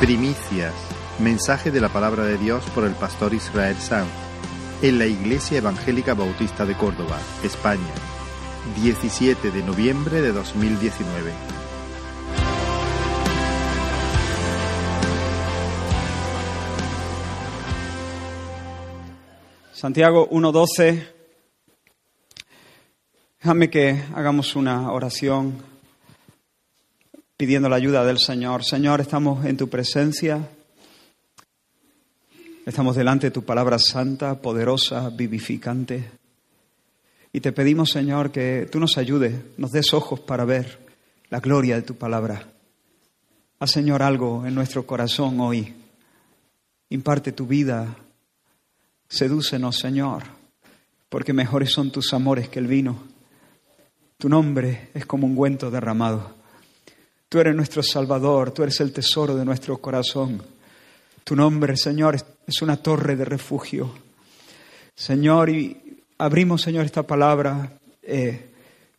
Primicias. Mensaje de la palabra de Dios por el pastor Israel Sanz en la Iglesia Evangélica Bautista de Córdoba, España. 17 de noviembre de 2019. Santiago 1.12. Déjame que hagamos una oración pidiendo la ayuda del Señor. Señor, estamos en tu presencia. Estamos delante de tu palabra santa, poderosa, vivificante. Y te pedimos, Señor, que tú nos ayudes, nos des ojos para ver la gloria de tu palabra. Haz, Señor, algo en nuestro corazón hoy. Imparte tu vida. Sedúcenos, Señor, porque mejores son tus amores que el vino. Tu nombre es como un ungüento derramado. Tú eres nuestro Salvador, tú eres el tesoro de nuestro corazón. Tu nombre, Señor, es una torre de refugio. Señor, y abrimos, Señor, esta palabra eh,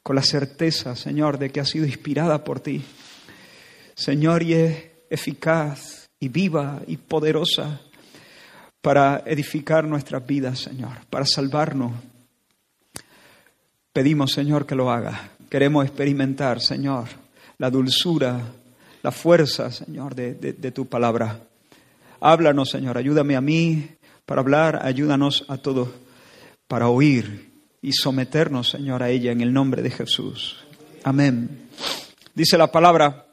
con la certeza, Señor, de que ha sido inspirada por ti. Señor, y es eficaz y viva y poderosa para edificar nuestras vidas, Señor, para salvarnos. Pedimos, Señor, que lo haga. Queremos experimentar, Señor, la dulzura, la fuerza, Señor, de, de, tu palabra. Háblanos, Señor, ayúdame a mí para hablar, ayúdanos a todos para oír y someternos, Señor, a ella en el nombre de Jesús. Amén. Dice la palabra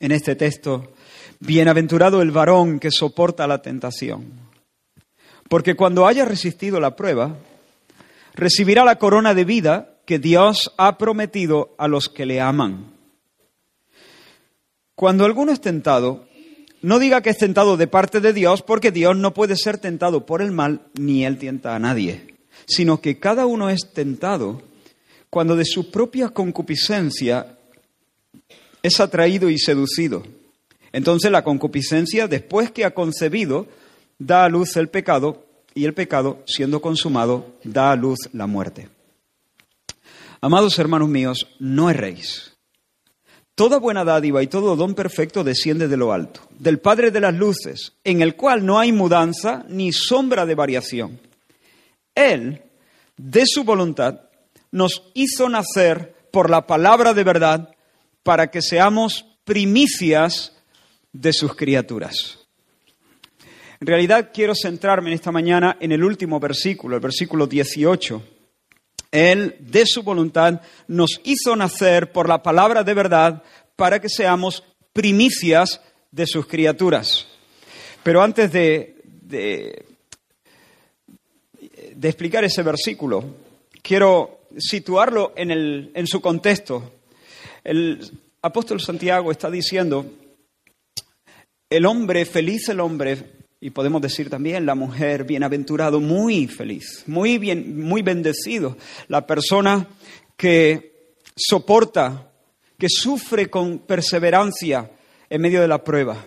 en este texto, bienaventurado el varón que soporta la tentación, porque cuando haya resistido la prueba, recibirá la corona de vida que Dios ha prometido a los que le aman. Cuando alguno es tentado, no diga que es tentado de parte de Dios, porque Dios no puede ser tentado por el mal, ni Él tienta a nadie, sino que cada uno es tentado cuando de su propia concupiscencia es atraído y seducido. Entonces la concupiscencia, después que ha concebido, da a luz el pecado, y el pecado, siendo consumado, da a luz la muerte. Amados hermanos míos, no erréis. Toda buena dádiva y todo don perfecto desciende de lo alto, del Padre de las Luces, en el cual no hay mudanza ni sombra de variación. Él, de su voluntad, nos hizo nacer por la palabra de verdad para que seamos primicias de sus criaturas. En realidad quiero centrarme en esta mañana en el último versículo, el versículo 18 él, de su voluntad, nos hizo nacer por la palabra de verdad para que seamos primicias de sus criaturas. Pero antes de, de, explicar ese versículo, quiero situarlo en, el, en su contexto. El apóstol Santiago está diciendo, el hombre, feliz el hombre, y podemos decir también la mujer bienaventurado, muy feliz, muy bien, muy bendecido, la persona que soporta, que sufre con perseverancia en medio de la prueba.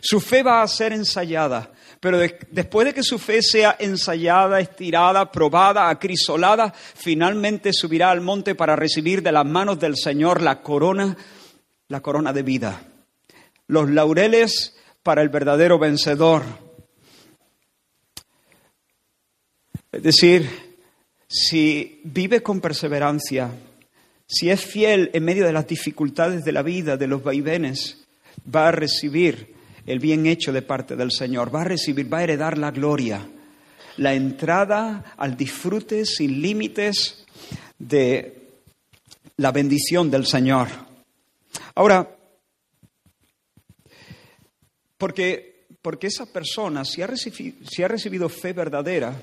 Su fe va a ser ensayada, pero después de que su fe sea ensayada, estirada, probada, acrisolada, finalmente subirá al monte para recibir de las manos del Señor la corona, la corona de vida. Los laureles para el verdadero vencedor. Es decir, si vive con perseverancia, si es fiel en medio de las dificultades de la vida, de los vaivenes, va a recibir el bien hecho de parte del Señor, va a recibir, va a heredar la gloria, la entrada al disfrute sin límites de la bendición del Señor. Ahora, porque, porque esa persona, si ha, recibido, fe verdadera,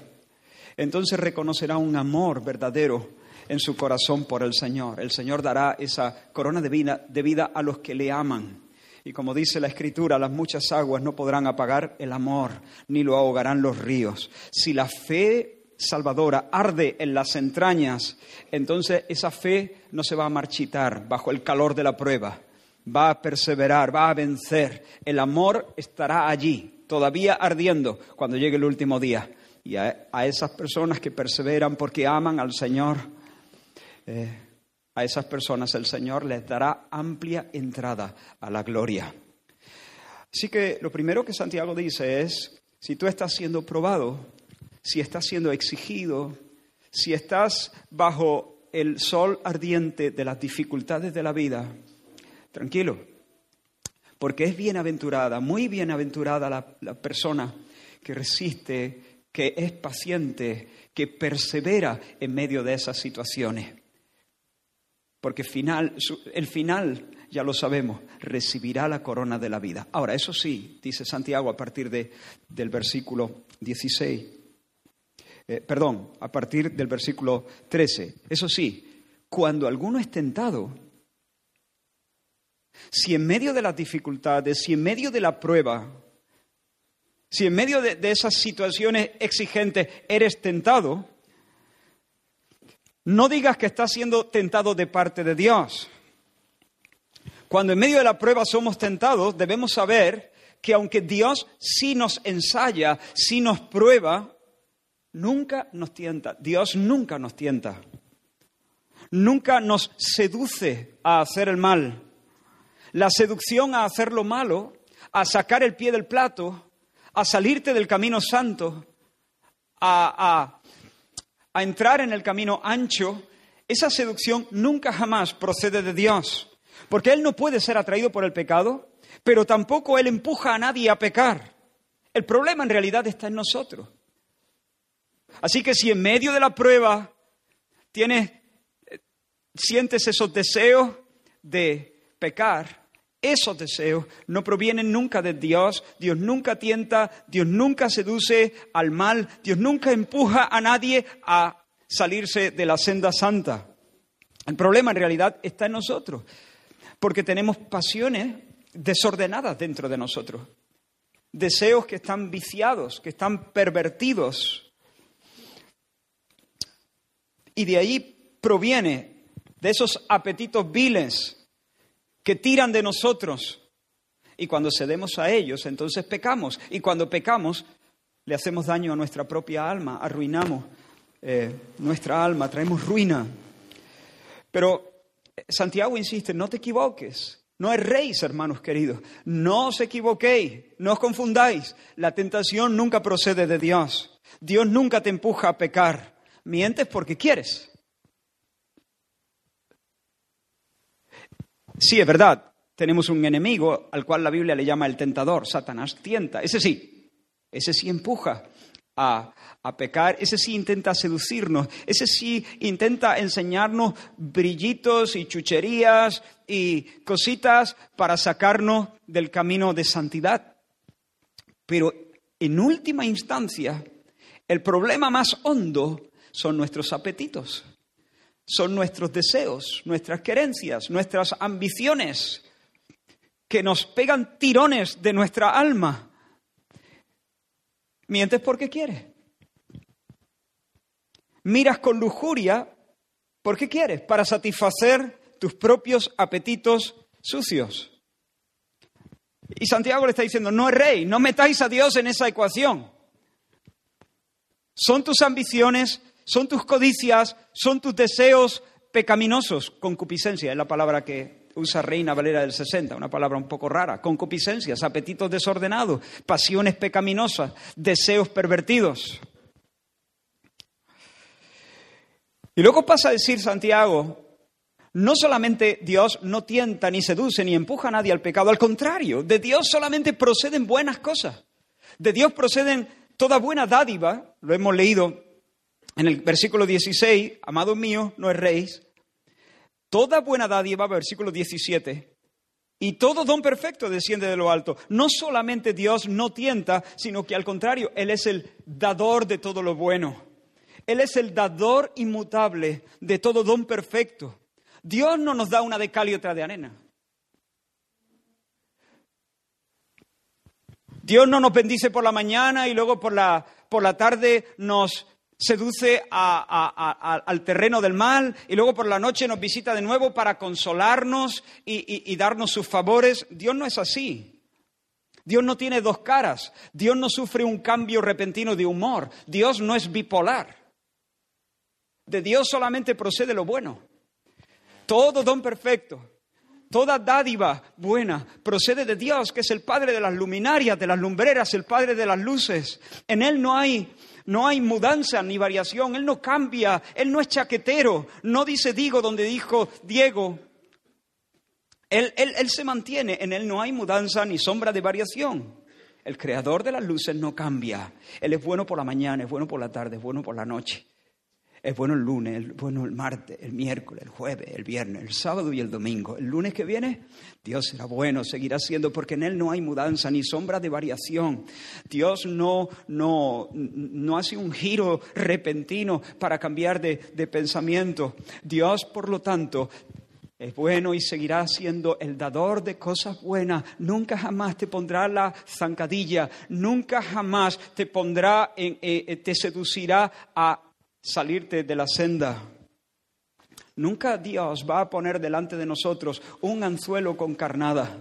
entonces reconocerá un amor verdadero en su corazón por el Señor. El Señor dará esa corona de vida a los que le aman. Y como dice la Escritura, las muchas aguas no podrán apagar el amor, ni lo ahogarán los ríos. Si la fe salvadora arde en las entrañas, entonces esa fe no se va a marchitar bajo el calor de la prueba va a perseverar, va a vencer. El amor estará allí, todavía ardiendo, cuando llegue el último día. Y a, esas personas que perseveran porque aman al Señor, eh, a esas personas el Señor les dará amplia entrada a la gloria. Así que lo primero que Santiago dice es, si tú estás siendo probado, si estás siendo exigido, si estás bajo el sol ardiente de las dificultades de la vida, tranquilo, porque es bienaventurada, muy bienaventurada la, persona que resiste, que es paciente, que persevera en medio de esas situaciones. Porque final, el final, ya lo sabemos, recibirá la corona de la vida. Ahora, eso sí, dice Santiago a partir de, del versículo 16, eh, perdón, a partir del versículo 13. Eso sí, cuando alguno es tentado, si en medio de las dificultades, si en medio de la prueba, si en medio de, esas situaciones exigentes eres tentado, no digas que estás siendo tentado de parte de Dios. Cuando en medio de la prueba somos tentados, debemos saber que aunque Dios sí nos ensaya, sí nos prueba, nunca nos tienta. Dios nunca nos tienta. Nunca nos seduce a hacer el mal. La seducción a hacer lo malo, a sacar el pie del plato, a salirte del camino santo, a, a entrar en el camino ancho, esa seducción nunca jamás procede de Dios. Porque Él no puede ser atraído por el pecado, pero tampoco Él empuja a nadie a pecar. El problema en realidad está en nosotros. Así que si en medio de la prueba tienes, sientes esos deseos de pecar, esos deseos no provienen nunca de Dios, Dios nunca tienta, Dios nunca seduce al mal, Dios nunca empuja a nadie a salirse de la senda santa. El problema en realidad está en nosotros, porque tenemos pasiones desordenadas dentro de nosotros, deseos que están viciados, que están pervertidos. Y de ahí proviene, de esos apetitos viles, que tiran de nosotros. Y cuando cedemos a ellos, entonces pecamos. Y cuando pecamos, le hacemos daño a nuestra propia alma, arruinamos eh, nuestra alma, traemos ruina. Pero eh, Santiago insiste, no te equivoques. No erréis, hermanos queridos. No os equivoquéis, no os confundáis. La tentación nunca procede de Dios. Dios nunca te empuja a pecar. Mientes porque quieres. Sí, es verdad, tenemos un enemigo al cual la Biblia le llama el tentador, Satanás tienta, ese sí, ese sí empuja a, pecar, ese sí intenta seducirnos, ese sí intenta enseñarnos brillitos y chucherías y cositas para sacarnos del camino de santidad. Pero en última instancia, el problema más hondo son nuestros apetitos son nuestros deseos, nuestras querencias, nuestras ambiciones, que nos pegan tirones de nuestra alma. Mientes porque quieres. Miras con lujuria porque quieres, para satisfacer tus propios apetitos sucios. Y Santiago le está diciendo, no rey, no metáis a Dios en esa ecuación. Son tus ambiciones, son tus codicias, son tus deseos pecaminosos. Concupiscencia es la palabra que usa Reina Valera del 60, una palabra un poco rara. Concupiscencias, apetitos desordenados, pasiones pecaminosas, deseos pervertidos. Y luego pasa a decir Santiago, no solamente Dios no tienta, ni seduce, ni empuja a nadie al pecado, al contrario, de Dios solamente proceden buenas cosas. De Dios proceden toda buena dádiva, lo hemos leído en el versículo 16, amados míos, no erréis, toda buena dádiva, versículo 17, y todo don perfecto desciende de lo alto. No solamente Dios no tienta, sino que al contrario, Él es el dador de todo lo bueno. Él es el dador inmutable de todo don perfecto. Dios no nos da una de cal y otra de arena. Dios no nos bendice por la mañana y luego por la, por la tarde nos seduce al terreno del mal y luego por la noche nos visita de nuevo para consolarnos y, darnos sus favores. Dios no es así. Dios no tiene dos caras. Dios no sufre un cambio repentino de humor. Dios no es bipolar. De Dios solamente procede lo bueno. Todo don perfecto, Toda dádiva buena procede de Dios, que es el Padre de las luminarias, de las lumbreras, el Padre de las luces. En Él no hay, no hay mudanza ni variación, Él no cambia, Él no es chaquetero, no dice digo donde dijo Diego. Él, él, él se mantiene, en Él no hay mudanza ni sombra de variación. El creador de las luces no cambia. Él es bueno por la mañana, es bueno por la tarde, es bueno por la noche. Es bueno el lunes, es bueno el martes, el miércoles, el jueves, el viernes, el sábado y el domingo. El lunes que viene, Dios será bueno, seguirá siendo, porque en Él no hay mudanza ni sombra de variación. Dios no, no, no hace un giro repentino para cambiar de, de pensamiento. Dios, por lo tanto, es bueno y seguirá siendo el dador de cosas buenas. Nunca jamás te pondrá la zancadilla, nunca jamás te pondrá, en, eh, te seducirá a salirte de la senda. Nunca Dios va a poner delante de nosotros un anzuelo con carnada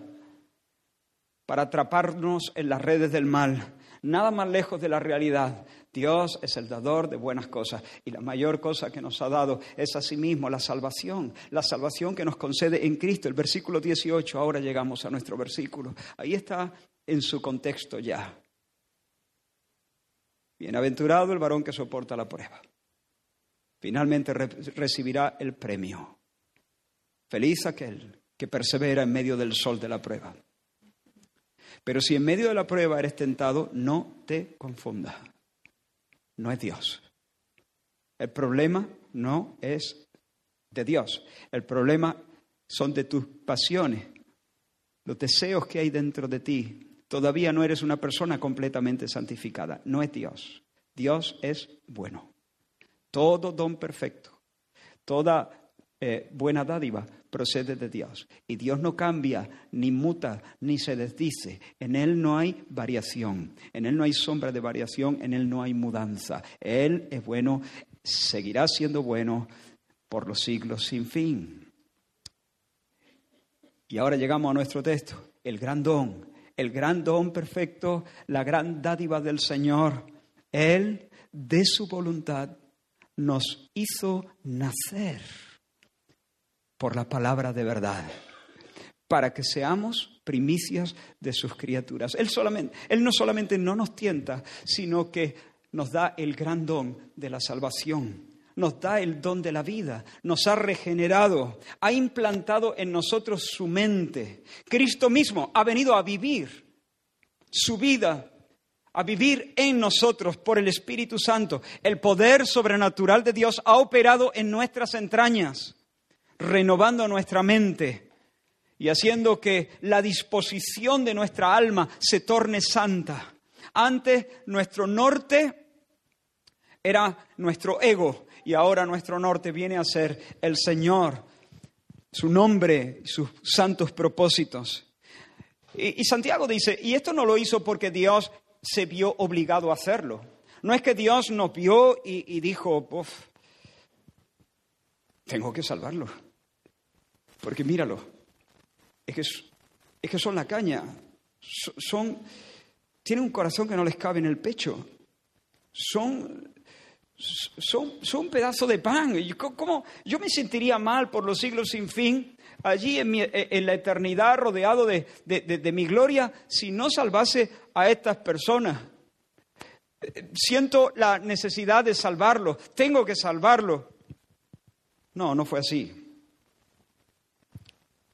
para atraparnos en las redes del mal. Nada más lejos de la realidad. Dios es el dador de buenas cosas y la mayor cosa que nos ha dado es asimismo la salvación, la salvación que nos concede en Cristo. El versículo 18, ahora llegamos a nuestro versículo. Ahí está en su contexto ya. Bienaventurado el varón que soporta la prueba finalmente recibirá el premio. Feliz aquel que persevera en medio del sol de la prueba. Pero si en medio de la prueba eres tentado, no te confundas. No es Dios. El problema no es de Dios. El problema son de tus pasiones, los deseos que hay dentro de ti. Todavía no eres una persona completamente santificada. No es Dios. Dios es bueno. Todo don perfecto, toda eh, buena dádiva procede de Dios. Y Dios no cambia, ni muta, ni se desdice. En Él no hay variación, en Él no hay sombra de variación, en Él no hay mudanza. Él es bueno, seguirá siendo bueno por los siglos sin fin. Y ahora llegamos a nuestro texto, el gran don, el gran don perfecto, la gran dádiva del Señor. Él, de su voluntad, nos hizo nacer por la palabra de verdad, para que seamos primicias de sus criaturas. Él, no solamente no nos tienta, sino que nos da el gran don de la salvación nos da el don de la vida, nos ha regenerado, ha implantado en nosotros su mente. Cristo mismo ha venido a vivir su vida a vivir en nosotros por el Espíritu Santo. El poder sobrenatural de Dios ha operado en nuestras entrañas, renovando nuestra mente y haciendo que la disposición de nuestra alma se torne santa. Antes nuestro norte era nuestro ego y ahora nuestro norte viene a ser el Señor, su nombre, sus santos propósitos. Y, Santiago dice, y esto no lo hizo porque Dios se vio obligado a hacerlo. No es que Dios nos vio y, dijo, tengo que salvarlo. Porque míralo, es que, es que son la caña, son, tienen un corazón que no les cabe en el pecho, son, son, son un pedazo de pan. ¿Cómo? Yo me sentiría mal por los siglos sin fin allí en, la eternidad rodeado de, de, mi gloria si no salvase a estas personas. Siento la necesidad de salvarlo, tengo que salvarlo. No, no fue así.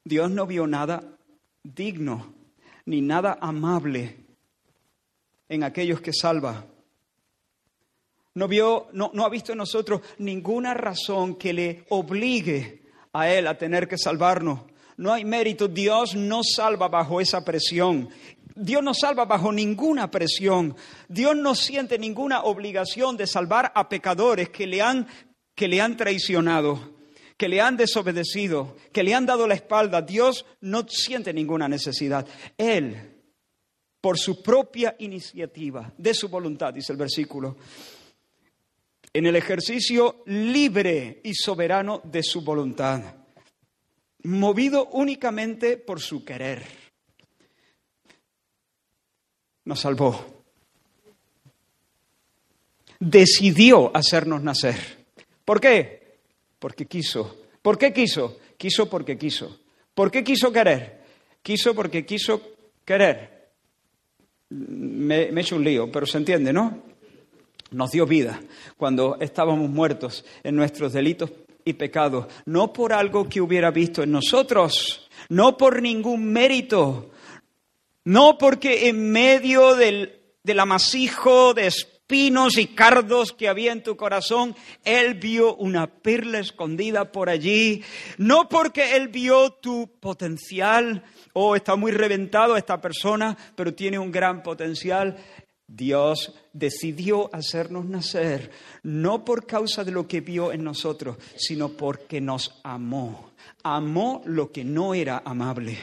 Dios no vio nada digno ni nada amable en aquellos que salva. No, vio, no, no ha visto en nosotros ninguna razón que le obligue a Él a tener que salvarnos. No hay mérito, Dios no salva bajo esa presión. Dios no salva bajo ninguna presión. Dios no siente ninguna obligación de salvar a pecadores que le han, que le han traicionado, que le han desobedecido, que le han dado la espalda. Dios no siente ninguna necesidad. Él, por su propia iniciativa, de su voluntad, dice el versículo, en el ejercicio libre y soberano de su voluntad, movido únicamente por su querer. Nos salvó. Decidió hacernos nacer. ¿Por qué? Porque quiso. ¿Por qué quiso? Quiso porque quiso. ¿Por qué quiso querer? Quiso porque quiso querer. Me, me he hecho un lío, pero se entiende, ¿no? Nos dio vida cuando estábamos muertos en nuestros delitos y pecados, no por algo que hubiera visto en nosotros, no por ningún mérito, no porque en medio del, del amasijo de espinos y cardos que había en tu corazón, Él vio una perla escondida por allí, no porque Él vio tu potencial, oh, está muy reventado esta persona, pero tiene un gran potencial. Dios decidió hacernos nacer, no por causa de lo que vio en nosotros, sino porque nos amó. Amó lo que no era amable.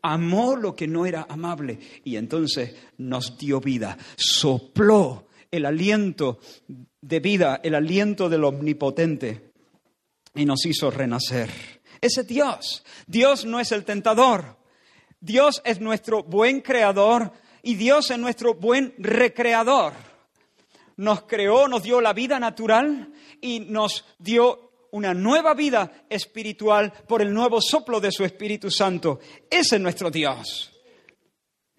Amó lo que no era amable. Y entonces nos dio vida, sopló el aliento de vida, el aliento del omnipotente y nos hizo renacer. Ese Dios, Dios no es el tentador, Dios es nuestro buen creador y Dios es nuestro buen recreador. Nos creó, nos dio la vida natural y nos dio una nueva vida espiritual por el nuevo soplo de su Espíritu Santo. Ese es nuestro Dios.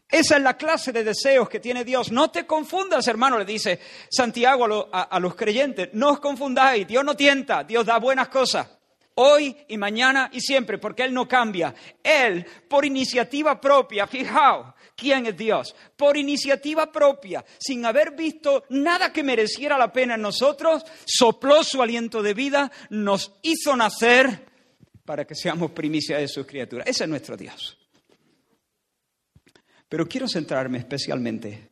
Esa es la clase de deseos que tiene Dios. No te confundas, hermano, le dice Santiago a, los creyentes. No os confundáis, Dios no tienta, Dios da buenas cosas. Hoy y mañana y siempre, porque Él no cambia. Él, por iniciativa propia, fijaos, quién es Dios. Por iniciativa propia, sin haber visto nada que mereciera la pena en nosotros, sopló su aliento de vida, nos hizo nacer para que seamos primicia de sus criaturas. Ese es nuestro Dios. Pero quiero centrarme especialmente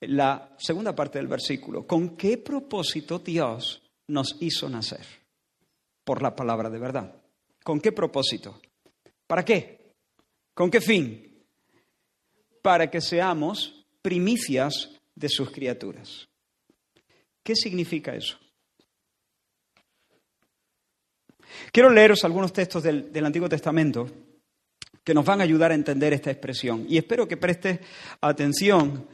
en la segunda parte del versículo. ¿Con qué propósito Dios nos hizo nacer? Por la palabra de verdad. ¿Con qué propósito? ¿Para qué? ¿Con qué fin? Para que seamos primicias de sus criaturas. ¿Qué significa eso? Quiero leeros algunos textos del, Antiguo Testamento que nos van a ayudar a entender esta expresión. Y espero que preste atención,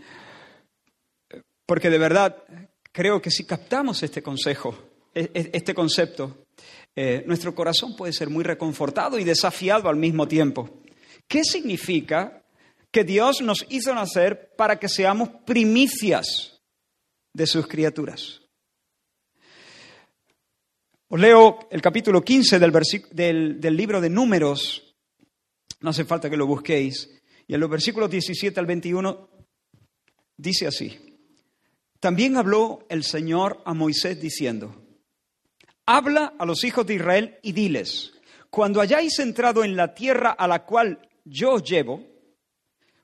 porque de verdad creo que si captamos este consejo, e, e, este concepto, eh, nuestro corazón puede ser muy reconfortado y desafiado al mismo tiempo. ¿Qué significa que Dios nos hizo nacer para que seamos primicias de sus criaturas. Os leo el capítulo 15 del, libro de Números, no hace falta que lo busquéis, y en los versículos 17 al 21 dice así, también habló el Señor a Moisés diciendo, habla a los hijos de Israel y diles, cuando hayáis entrado en la tierra a la cual yo os llevo,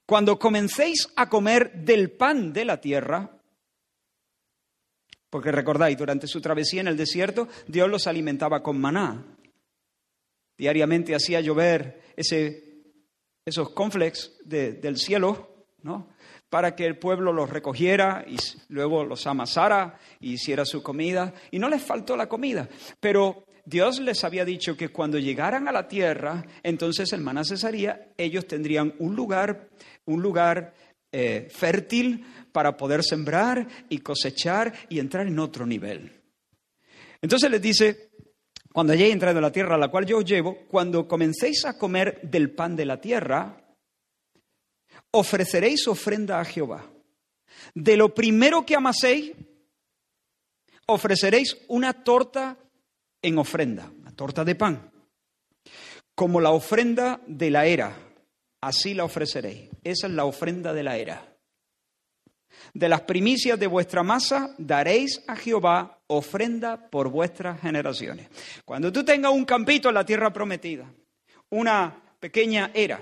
cuando comencéis a comer del pan de la tierra, porque recordáis, durante su travesía en el desierto, Dios los alimentaba con maná. Diariamente hacía llover ese, esos conflex del cielo, ¿no? para que el pueblo los recogiera y luego los amasara y hiciera su comida. Y no les faltó la comida, pero Dios les había dicho que cuando llegaran a la tierra, entonces el maná cesaría, ellos tendrían un lugar un lugar eh, fértil para poder sembrar y cosechar y entrar en otro nivel. Entonces les dice, cuando hayáis entrado en la tierra a la cual yo os llevo, cuando comencéis a comer del pan de la tierra, ofreceréis ofrenda a Jehová. De lo primero que amaséis, ofreceréis una torta en ofrenda, una torta de pan, como la ofrenda de la era así la ofreceréis. Esa es la ofrenda de la era. De las primicias de vuestra masa daréis a Jehová ofrenda por vuestras generaciones. Cuando tú tengas un campito en la tierra prometida, una pequeña era,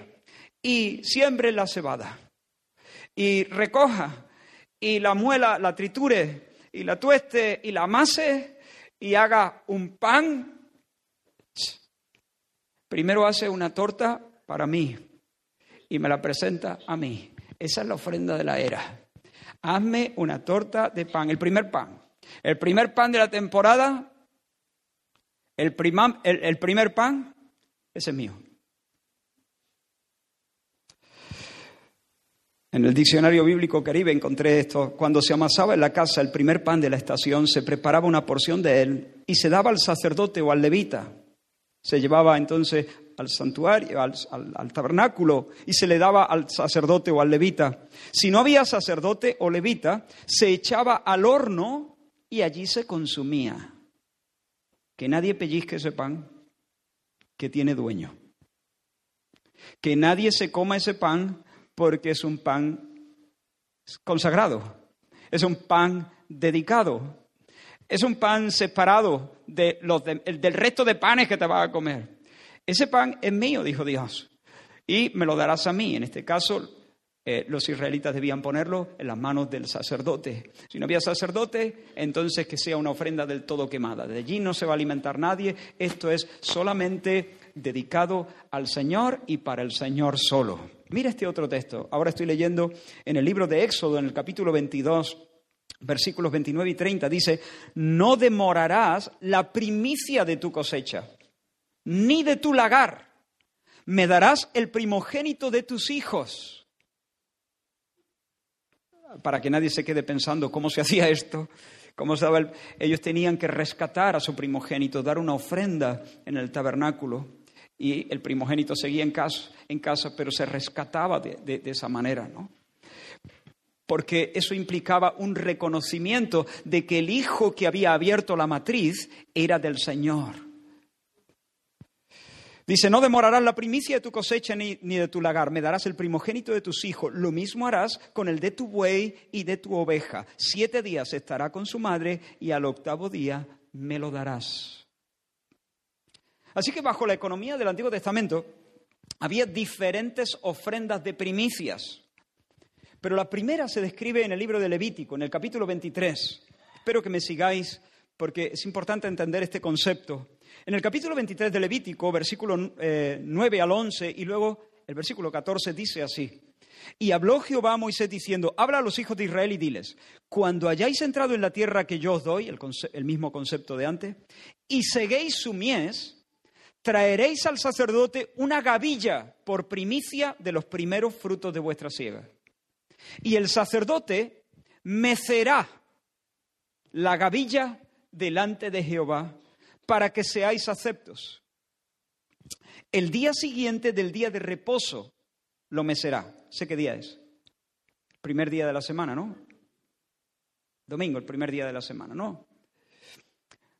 y siembre la cebada, y recoja, y la muela, la triture, y la tueste, y la amase, y haga un pan, primero hace una torta para mí, y me la presenta a mí. Esa es la ofrenda de la era. Hazme una torta de pan, el primer pan. El primer pan de la temporada, el, el, primer pan, es mío. En el diccionario bíblico Caribe encontré esto. Cuando se amasaba en la casa el primer pan de la estación, se preparaba una porción de él y se daba al sacerdote o al levita. Se llevaba entonces al santuario, al, al, tabernáculo, y se le daba al sacerdote o al levita. Si no había sacerdote o levita, se echaba al horno y allí se consumía. Que nadie pellizque ese pan que tiene dueño. Que nadie se coma ese pan porque es un pan consagrado, es un pan dedicado, es un pan separado de los del resto de panes que te vas a comer. Ese pan es mío, dijo Dios, y me lo darás a mí. En este caso, eh, los israelitas debían ponerlo en las manos del sacerdote. Si no había sacerdote, entonces que sea una ofrenda del todo quemada. De allí no se va a alimentar nadie. Esto es solamente dedicado al Señor y para el Señor solo. Mira este otro texto. Ahora estoy leyendo en el libro de Éxodo, en el capítulo 22, versículos 29 y 30. Dice, no demorarás la primicia de tu cosecha, ni de tu lagar. Me darás el primogénito de tus hijos. Para que nadie se quede pensando cómo se hacía esto. Cómo se ellos tenían que rescatar a su primogénito, dar una ofrenda en el tabernáculo y el primogénito seguía en casa, en casa pero se rescataba de, esa manera, ¿no? Porque eso implicaba un reconocimiento de que el hijo que había abierto la matriz era del Señor. Dice, no demorarás la primicia de tu cosecha ni, ni, de tu lagar, me darás el primogénito de tus hijos. Lo mismo harás con el de tu buey y de tu oveja. Siete días estará con su madre y al octavo día me lo darás. Así que bajo la economía del Antiguo Testamento había diferentes ofrendas de primicias. Pero la primera se describe en el libro de Levítico, en el capítulo 23. Espero que me sigáis porque es importante entender este concepto. En el capítulo 23 de Levítico, versículo 9 eh, al 11 y luego el versículo 14 dice así. Y habló Jehová a Moisés diciendo, habla a los hijos de Israel y diles, cuando hayáis entrado en la tierra que yo os doy, el, el mismo concepto de antes, y seguéis su mies, traeréis al sacerdote una gavilla por primicia de los primeros frutos de vuestra siega. Y el sacerdote mecerá la gavilla delante de Jehová para que seáis aceptos. El día siguiente del día de reposo lo mecerá. ¿Sé qué día es? Primer día de la semana, ¿no? Domingo, el primer día de la semana, ¿no?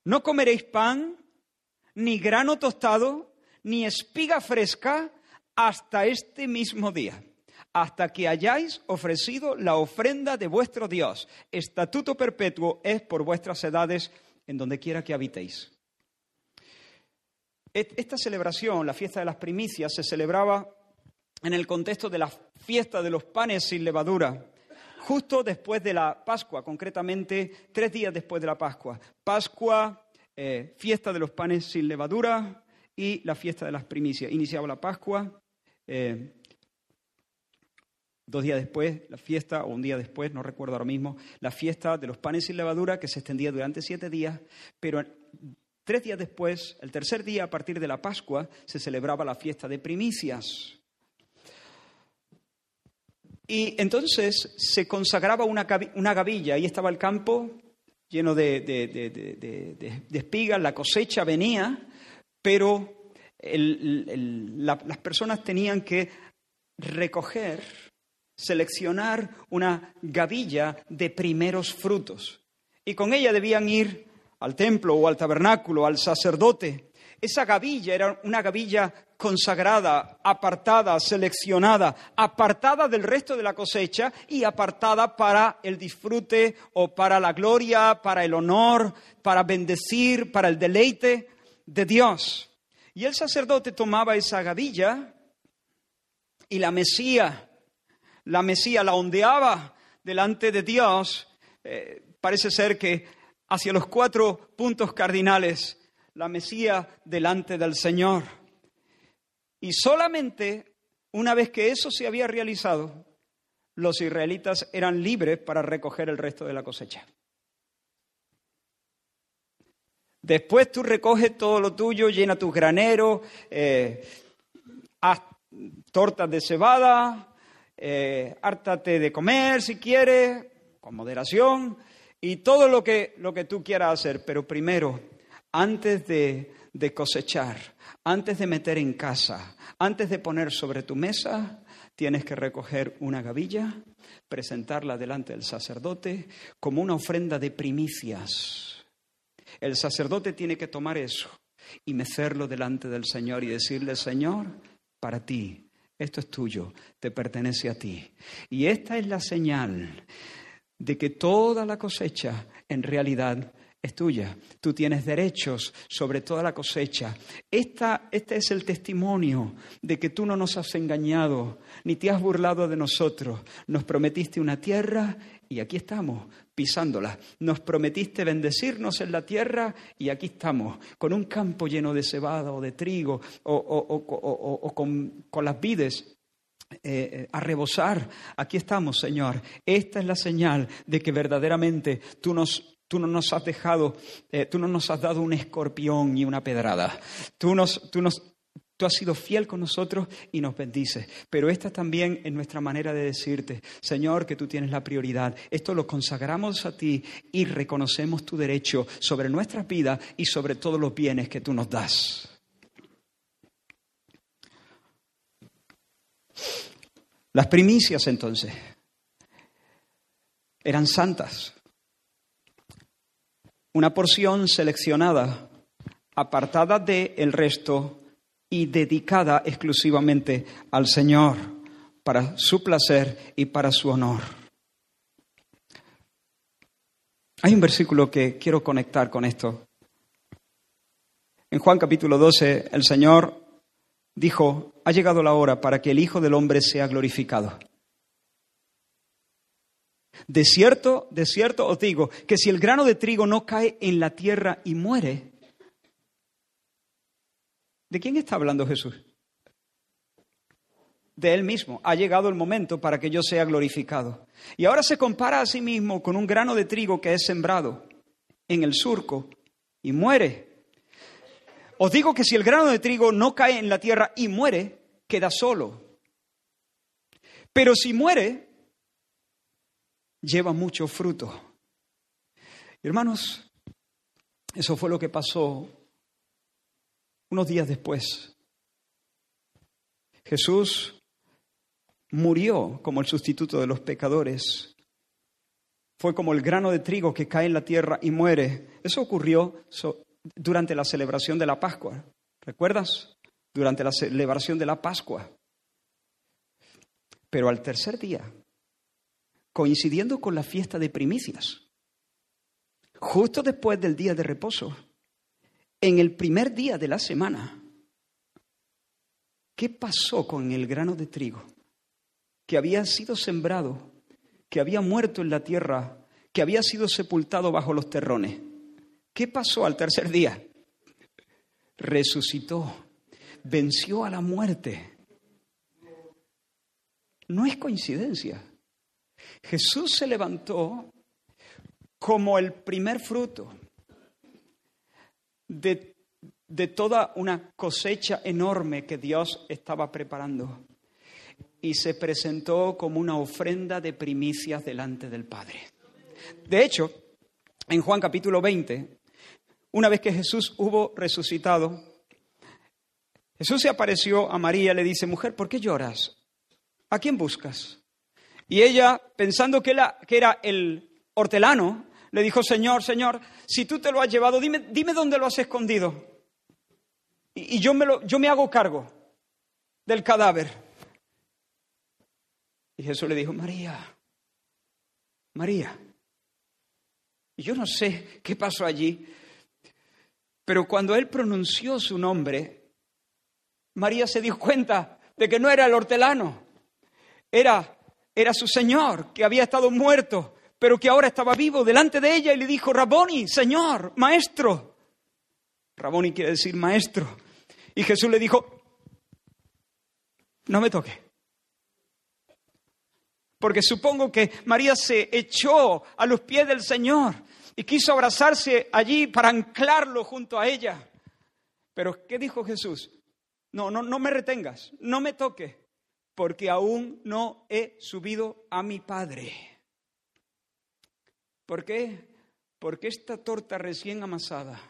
No comeréis pan ni grano tostado, ni espiga fresca hasta este mismo día, hasta que hayáis ofrecido la ofrenda de vuestro Dios. Estatuto perpetuo es por vuestras edades en donde quiera que habitéis. Esta celebración, la fiesta de las primicias, se celebraba en el contexto de la fiesta de los panes sin levadura, justo después de la Pascua, concretamente tres días después de la Pascua. Pascua, eh, fiesta de los panes sin levadura y la fiesta de las primicias. Iniciaba la Pascua, eh, dos días después, la fiesta, o un día después, no recuerdo ahora mismo, la fiesta de los panes sin levadura que se extendía durante siete días, pero tres días después, el tercer día a partir de la Pascua, se celebraba la fiesta de primicias. Y entonces se consagraba una, una gavilla, ahí estaba el campo, lleno de, espigas, la cosecha venía, pero las personas tenían que recoger, seleccionar una gavilla de primeros frutos. Y con ella debían ir al templo o al tabernáculo, al sacerdote. Esa gavilla era una gavilla consagrada, apartada, seleccionada, apartada del resto de la cosecha y apartada para el disfrute o para la gloria, para el honor, para bendecir, para el deleite de Dios. Y el sacerdote tomaba esa gavilla y la mesía, la mesía la ondeaba delante de Dios. Eh, parece ser que hacia los cuatro puntos cardinales, la mesía delante del Señor. Y solamente una vez que eso se había realizado, los israelitas eran libres para recoger el resto de la cosecha. Después tú recoges todo lo tuyo, llena tus graneros, eh, haz tortas de cebada, eh, hártate de comer si quieres, con moderación, y todo lo que, lo que tú quieras hacer. Pero primero, antes de cosechar, antes de meter en casa, antes de poner sobre tu mesa, tienes que recoger una gavilla, presentarla delante del sacerdote como una ofrenda de primicias. El sacerdote tiene que tomar eso y mecerlo delante del Señor y decirle, Señor, para ti, esto es tuyo, te pertenece a ti. Y esta es la señal de que toda la cosecha en realidad es tuya. Tú tienes derechos sobre toda la cosecha. Esta, este es el testimonio de que tú no nos has engañado, ni te has burlado de nosotros. Nos prometiste una tierra y aquí estamos, pisándola. Nos prometiste bendecirnos en la tierra y aquí estamos, con un campo lleno de cebada o de trigo o, con, las vides eh, eh, a rebosar. Aquí estamos, Señor. Esta es la señal de que verdaderamente tú nos Tú no nos has dejado, eh, tú no nos has dado un escorpión y una pedrada. Tú, nos, tú, nos, tú has sido fiel con nosotros y nos bendices. Pero esta también es nuestra manera de decirte, Señor, que tú tienes la prioridad. Esto lo consagramos a ti y reconocemos tu derecho sobre nuestras vidas y sobre todos los bienes que tú nos das. Las primicias entonces eran santas una porción seleccionada, apartada del el resto y dedicada exclusivamente al Señor para su placer y para su honor. Hay un versículo que quiero conectar con esto. En Juan capítulo 12, el Señor dijo, ha llegado la hora para que el Hijo del Hombre sea glorificado. De cierto, de cierto os digo que si el grano de trigo no cae en la tierra y muere, ¿de quién está hablando Jesús? De él mismo. Ha llegado el momento para que yo sea glorificado. Y ahora se compara a sí mismo con un grano de trigo que es sembrado en el surco y muere. Os digo que si el grano de trigo no cae en la tierra y muere, queda solo. Pero si muere, lleva mucho fruto. Hermanos, eso fue lo que pasó unos días después. Jesús murió como el sustituto de los pecadores. Fue como el grano de trigo que cae en la tierra y muere. Eso ocurrió durante la celebración de la Pascua. ¿Recuerdas? Durante la celebración de la Pascua. Pero al tercer día, coincidiendo con la fiesta de primicias, justo después del día de reposo, en el primer día de la semana. ¿Qué pasó con el grano de trigo que había sido sembrado, que había muerto en la tierra, que había sido sepultado bajo los terrones? ¿Qué pasó al tercer día? Resucitó, venció a la muerte. No es coincidencia. Jesús se levantó como el primer fruto de, toda una cosecha enorme que Dios estaba preparando y se presentó como una ofrenda de primicias delante del Padre. De hecho, en Juan capítulo 20, una vez que Jesús hubo resucitado, Jesús se apareció a María y le dice, mujer, ¿por qué lloras? ¿A quién buscas? Y ella, pensando que, era el hortelano, le dijo, Señor, Señor, si tú te lo has llevado, dime, dime dónde lo has escondido. Y, yo, me lo, yo me hago cargo del cadáver. Y Jesús le dijo, María, María. Yo no sé qué pasó allí, pero cuando él pronunció su nombre, María se dio cuenta de que no era el hortelano, era era su Señor, que había estado muerto, pero que ahora estaba vivo delante de ella y le dijo, Raboni, Señor, Maestro. Raboni quiere decir Maestro. Y Jesús le dijo, no me toque. Porque supongo que María se echó a los pies del Señor y quiso abrazarse allí para anclarlo junto a ella. Pero ¿qué dijo Jesús? No, no, no me retengas, no me toque porque aún no he subido a mi Padre. ¿Por qué? Porque esta torta recién amasada,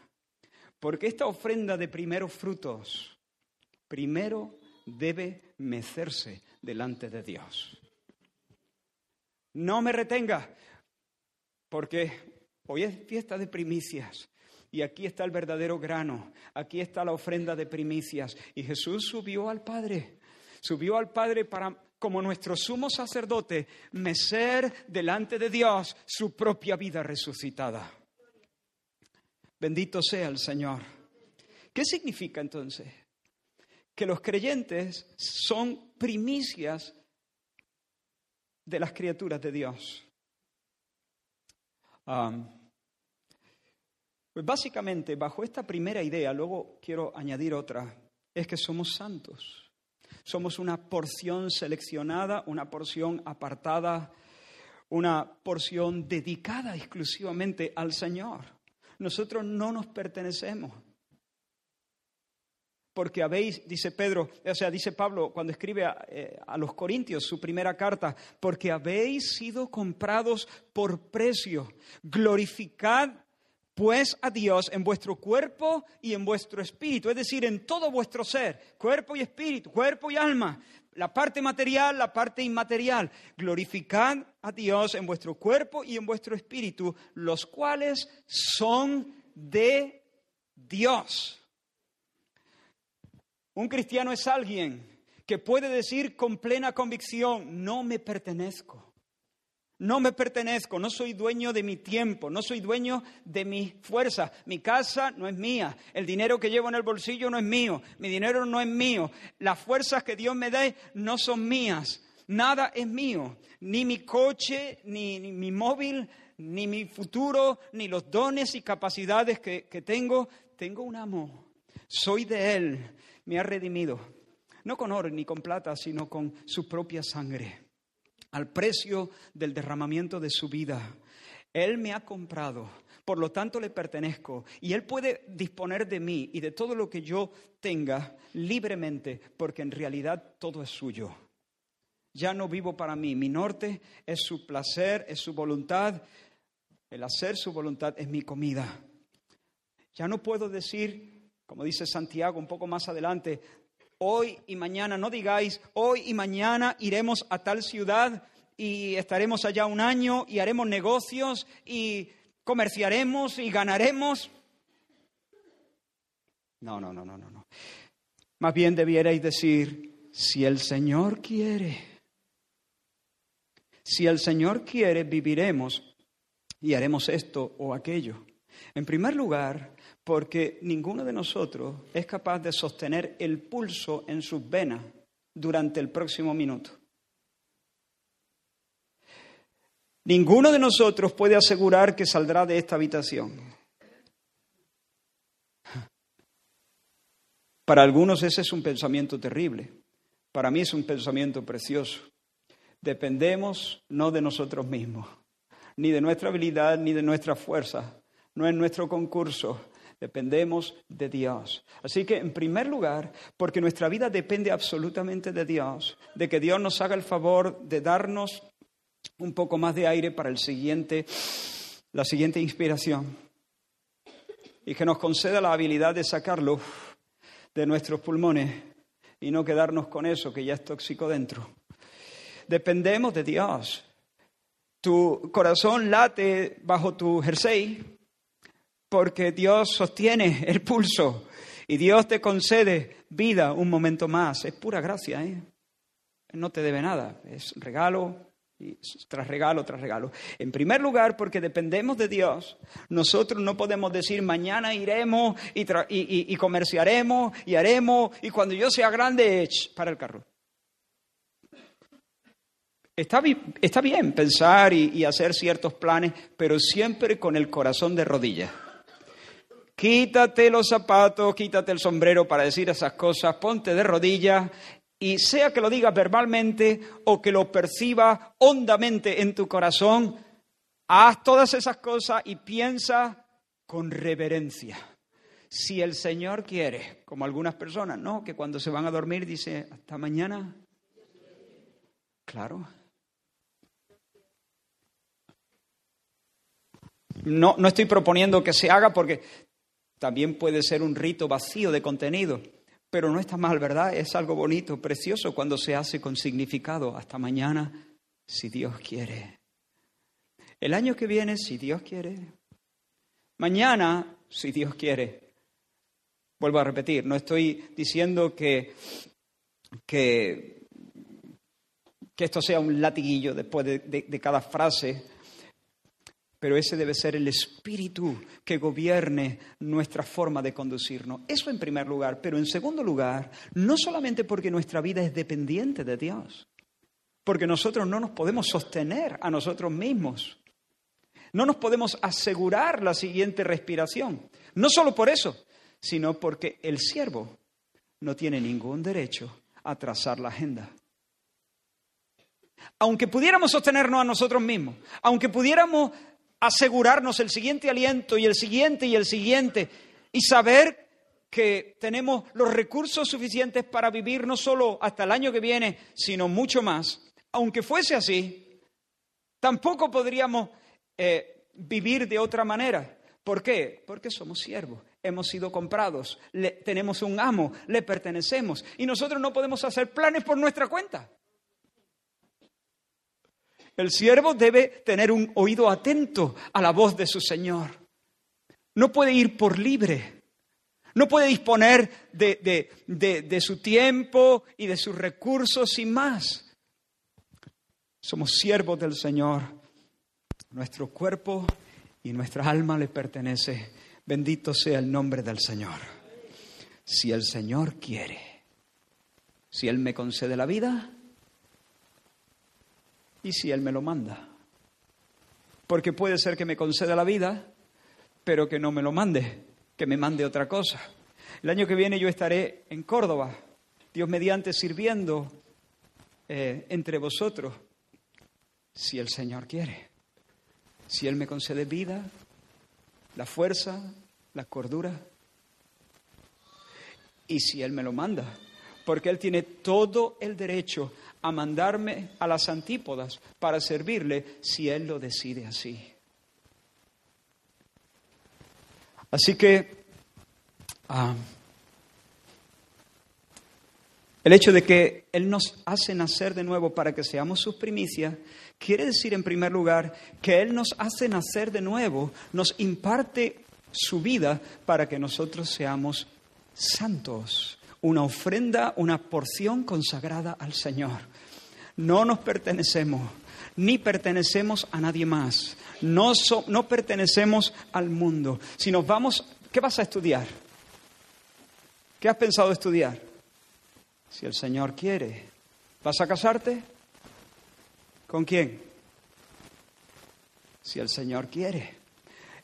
Porque esta ofrenda de primeros frutos, primero debe mecerse delante de Dios. No me retenga, porque hoy es fiesta de primicias. Y aquí está el verdadero grano, aquí está la ofrenda de primicias. Y Jesús subió al Padre, subió al Padre para, como nuestro sumo sacerdote, mecer delante de Dios su propia vida resucitada. Bendito sea el Señor. ¿Qué significa entonces? Que los creyentes son primicias de las criaturas de Dios. pues básicamente, bajo esta primera idea, luego quiero añadir otra, es que somos santos. Somos una porción seleccionada, una porción apartada, una porción dedicada exclusivamente al Señor. Nosotros no nos pertenecemos. Porque habéis, dice Pedro, o sea, dice Pablo cuando escribe a, eh, a los Corintios su primera carta, porque habéis sido comprados por precio. Glorificad pues a Dios en vuestro cuerpo y en vuestro espíritu, es decir, en todo vuestro ser, cuerpo y espíritu, cuerpo y alma, la parte material, la parte inmaterial. Glorificad a Dios en vuestro cuerpo y en vuestro espíritu, los cuales son de Dios. Un cristiano es alguien que puede decir con plena convicción, no me pertenezco. No me pertenezco, no soy dueño de mi tiempo, no soy dueño de mi fuerza. Mi casa no es mía, el dinero que llevo en el bolsillo no es mío, mi dinero no es mío, las fuerzas que Dios me da no son mías, nada es mío, ni mi coche, ni, mi móvil, ni mi futuro, ni los dones y capacidades que, que tengo. Tengo un amo, soy de Él, me ha redimido, no con oro ni con plata, sino con su propia sangre al precio del derramamiento de su vida. Él me ha comprado, por lo tanto le pertenezco y Él puede disponer de mí y de todo lo que yo tenga libremente, porque en realidad todo es suyo. Ya no vivo para mí, mi norte es su placer, es su voluntad, el hacer su voluntad es mi comida. Ya no puedo decir, como dice Santiago un poco más adelante, hoy y mañana, no digáis, hoy y mañana iremos a tal ciudad y estaremos allá un año y haremos negocios y comerciaremos y ganaremos. No, no, no, no, no, no. Más bien debierais decir, si el Señor quiere, si el Señor quiere, viviremos y haremos esto o aquello. En primer lugar, porque ninguno de nosotros es capaz de sostener el pulso en sus venas durante el próximo minuto. Ninguno de nosotros puede asegurar que saldrá de esta habitación. Para algunos ese es un pensamiento terrible, para mí es un pensamiento precioso. Dependemos no de nosotros mismos, ni de nuestra habilidad, ni de nuestra fuerza, no es nuestro concurso, Dependemos de Dios. Así que, en primer lugar, porque nuestra vida depende absolutamente de Dios, de que Dios nos haga el favor de darnos un poco más de aire para el siguiente, la siguiente inspiración y que nos conceda la habilidad de sacarlo de nuestros pulmones y no quedarnos con eso que ya es tóxico dentro. Dependemos de Dios. Tu corazón late bajo tu jersey porque Dios sostiene el pulso y Dios te concede vida un momento más. Es pura gracia, ¿eh? No te debe nada, es regalo tras regalo tras regalo. En primer lugar, porque dependemos de Dios, nosotros no podemos decir mañana iremos y, y, comerciaremos y haremos y cuando yo sea grande, para el carro. Está bien pensar y hacer ciertos planes, pero siempre con el corazón de rodillas. Quítate los zapatos, quítate el sombrero para decir esas cosas, ponte de rodillas y sea que lo digas verbalmente o que lo percibas hondamente en tu corazón, haz todas esas cosas y piensa con reverencia. Si el Señor quiere, como algunas personas, ¿no? Que cuando se van a dormir dice, hasta mañana. Claro. No, no estoy proponiendo que se haga porque También puede ser un rito vacío de contenido, pero no está mal, ¿verdad? Es algo bonito, precioso cuando se hace con significado. Hasta mañana, si Dios quiere. El año que viene, si Dios quiere. Mañana, si Dios quiere. Vuelvo a repetir, no estoy diciendo que, que, esto sea un latiguillo después de cada frase, pero ese debe ser el espíritu que gobierne nuestra forma de conducirnos. Eso en primer lugar. Pero en segundo lugar, no solamente porque nuestra vida es dependiente de Dios, porque nosotros no nos podemos sostener a nosotros mismos. No nos podemos asegurar la siguiente respiración. No solo por eso, sino porque el siervo no tiene ningún derecho a trazar la agenda. Aunque pudiéramos sostenernos a nosotros mismos, aunque pudiéramos asegurarnos el siguiente aliento y el siguiente y el siguiente y saber que tenemos los recursos suficientes para vivir no solo hasta el año que viene, sino mucho más. Aunque fuese así, tampoco podríamos eh, vivir de otra manera. ¿Por qué? Porque somos siervos, hemos sido comprados, tenemos un amo, le pertenecemos y nosotros no podemos hacer planes por nuestra cuenta. El siervo debe tener un oído atento a la voz de su Señor. No puede ir por libre. No puede disponer de, su tiempo y de sus recursos sin más. Somos siervos del Señor. Nuestro cuerpo y nuestra alma le pertenece. Bendito sea el nombre del Señor. Si el Señor quiere, si Él me concede la vida, ¿Y si Él me lo manda? Porque puede ser que me conceda la vida, pero que no me lo mande, que me mande otra cosa. El año que viene yo estaré en Córdoba, Dios mediante sirviendo eh, entre vosotros, si el Señor quiere. Si Él me concede vida, la fuerza, la cordura, y si Él me lo manda, porque Él tiene todo el derecho a mandarme a las antípodas para servirle si Él lo decide así. Así que ah, el hecho de que Él nos hace nacer de nuevo para que seamos sus primicias, quiere decir en primer lugar que Él nos hace nacer de nuevo, nos imparte su vida para que nosotros seamos santos una ofrenda, una porción consagrada al Señor. No nos pertenecemos, ni pertenecemos a nadie más. No, no pertenecemos al mundo. Si nos vamos, ¿qué vas a estudiar? ¿Qué has pensado estudiar? Si el Señor quiere, ¿vas a casarte? ¿Con quién? Si el Señor quiere.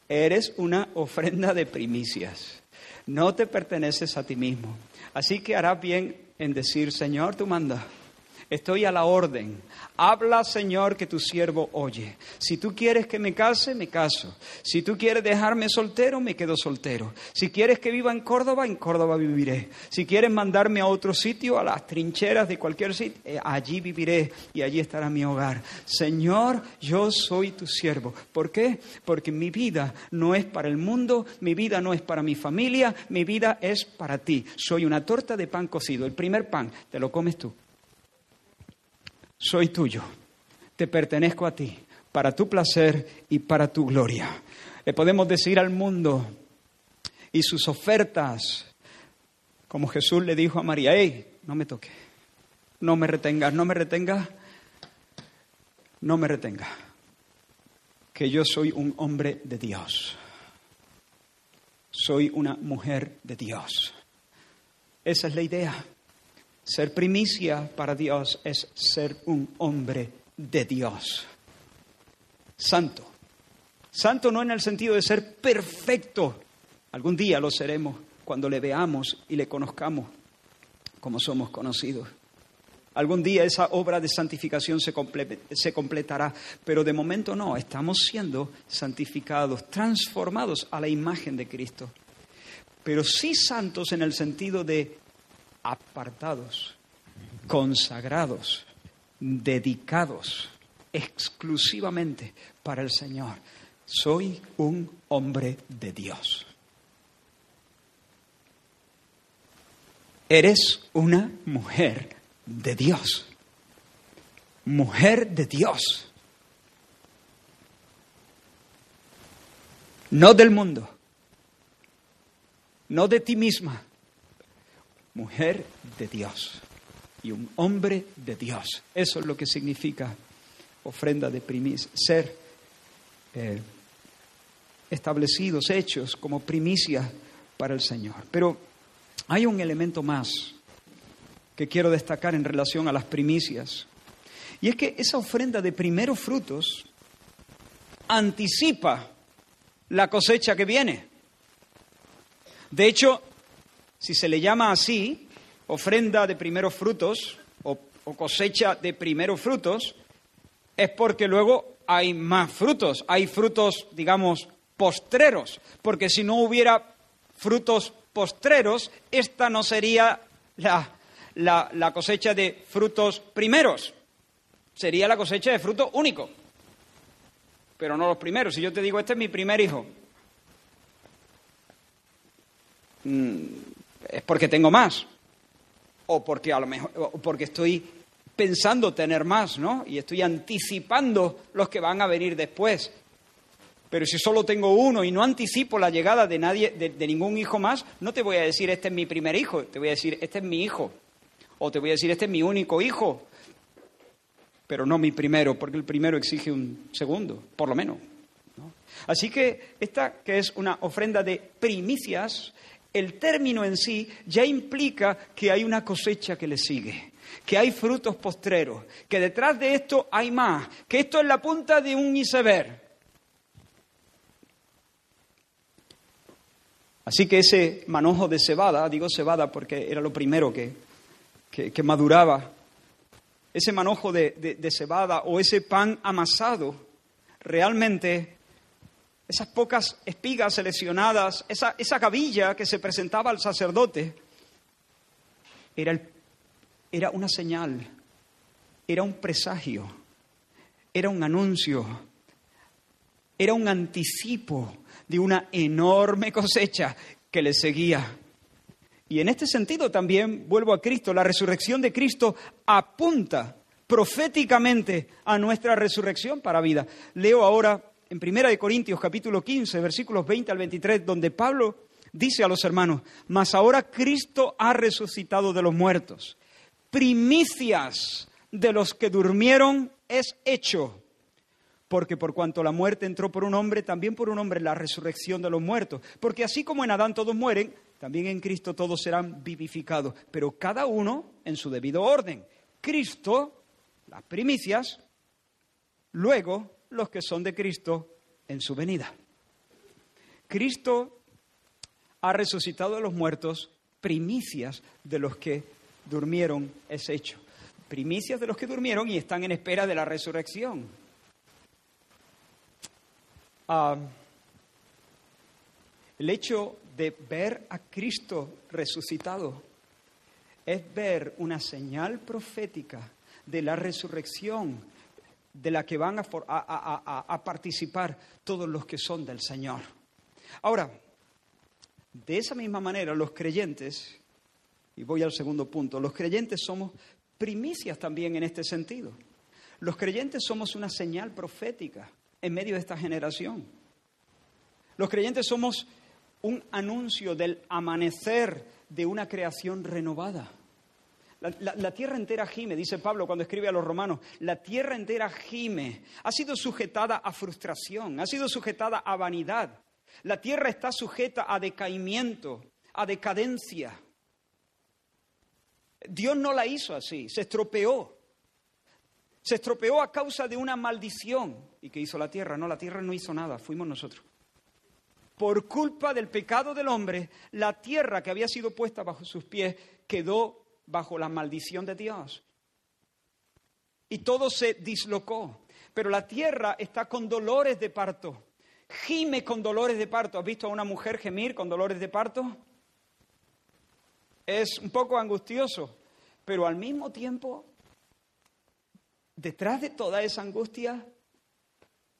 Eres una ofrenda de primicias. No te perteneces a ti mismo. Así que hará bien en decir, Señor, tú manda. Estoy a la orden. Habla, Señor, que tu siervo oye. Si tú quieres que me case, me caso. Si tú quieres dejarme soltero, me quedo soltero. Si quieres que viva en Córdoba, en Córdoba viviré. Si quieres mandarme a otro sitio, a las trincheras de cualquier sitio, eh, allí viviré y allí estará mi hogar. Señor, yo soy tu siervo. ¿Por qué? Porque mi vida no es para el mundo, mi vida no es para mi familia, mi vida es para ti. Soy una torta de pan cocido. El primer pan te lo comes tú soy tuyo, te pertenezco a ti, para tu placer y para tu gloria. Le podemos decir al mundo y sus ofertas, como Jesús le dijo a María, hey, no me toque, no me retengas, no me retengas, no me retenga, que yo soy un hombre de Dios, soy una mujer de Dios. Esa es la idea. Ser primicia para Dios es ser un hombre de Dios. Santo. Santo no en el sentido de ser perfecto. Algún día lo seremos cuando le veamos y le conozcamos como somos conocidos. Algún día esa obra de santificación se, se, completará, pero de momento no, estamos siendo santificados, transformados a la imagen de Cristo. Pero sí santos en el sentido de apartados, consagrados, dedicados exclusivamente para el Señor. Soy un hombre de Dios. Eres una mujer de Dios. Mujer de Dios. No del mundo. No de ti misma. Mujer de Dios. Y un hombre de Dios. Eso es lo que significa ofrenda de primicia. Ser eh, establecidos, hechos como primicia para el Señor. Pero hay un elemento más que quiero destacar en relación a las primicias. Y es que esa ofrenda de primeros frutos anticipa la cosecha que viene. De hecho, si se le llama así, ofrenda de primeros frutos o, cosecha de primeros frutos, es porque luego hay más frutos, hay frutos, digamos, postreros, porque si no hubiera frutos postreros, esta no sería la, cosecha de frutos primeros, sería la cosecha de fruto único, pero no los primeros. Si yo te digo, este es mi primer hijo, mm, es porque tengo más, o porque a lo mejor, porque estoy pensando tener más, ¿no? Y estoy anticipando los que van a venir después. Pero si solo tengo uno y no anticipo la llegada de nadie, de, ningún hijo más, no te voy a decir este es mi primer hijo, te voy a decir este es mi hijo. O te voy a decir este es mi único hijo. Pero no mi primero, porque el primero exige un segundo, por lo menos. Así que esta que es una ofrenda de primicias, el término en sí ya implica que hay una cosecha que le sigue, que hay frutos postreros, que detrás de esto hay más, que esto es la punta de un iceberg. Así que ese manojo de cebada, digo cebada porque era lo primero que, que, maduraba, ese manojo de, cebada o ese pan amasado, realmente esas pocas espigas seleccionadas, esa, esa gavilla que se presentaba al sacerdote, era, era una señal, era un presagio, era un anuncio, era un anticipo de una enorme cosecha que le seguía. Y en este sentido también vuelvo a Cristo, la resurrección de Cristo apunta proféticamente a nuestra resurrección para vida. Leo ahora en 1 Corintios capítulo 15, versículos 20 al 23, donde Pablo dice a los hermanos, mas ahora Cristo ha resucitado de los muertos, primicias de los que durmieron es hecho porque por cuanto la muerte entró por un hombre, también por un hombre la resurrección de los muertos. Porque así como en Adán todos mueren, también en Cristo todos serán vivificados, pero cada uno en su debido orden. Cristo, las primicias, luego los que son de Cristo en su venida. Cristo ha resucitado de los muertos, primicias de los que durmieron es hecho. Primicias de los que durmieron y están en espera de la resurrección. el hecho de ver a Cristo resucitado es ver una señal profética de la resurrección de la que van a, a, participar todos los que son del Señor. Ahora, de esa misma manera, los creyentes, y voy al segundo punto, los creyentes somos primicias también en este sentido. Los creyentes somos una señal profética en medio de esta generación. Los creyentes somos un anuncio del amanecer de una creación renovada. La, tierra entera gime, dice Pablo cuando escribe a los romanos, la tierra entera gime, ha sido sujetada a frustración, ha sido sujetada a vanidad. La tierra está sujeta a decaimiento, a decadencia. Dios no la hizo así, se estropeó. Se estropeó a causa de una maldición. ¿Y qué hizo la tierra? No, la tierra no hizo nada, fuimos nosotros. Por culpa del pecado del hombre, la tierra que había sido puesta bajo sus pies quedó bajo la maldición de Dios. Y todo se dislocó. Pero la tierra está con dolores de parto. Gime con dolores de parto. ¿Has visto a una mujer gemir con dolores de parto? Es un poco angustioso, pero al mismo tiempo detrás de toda esa angustia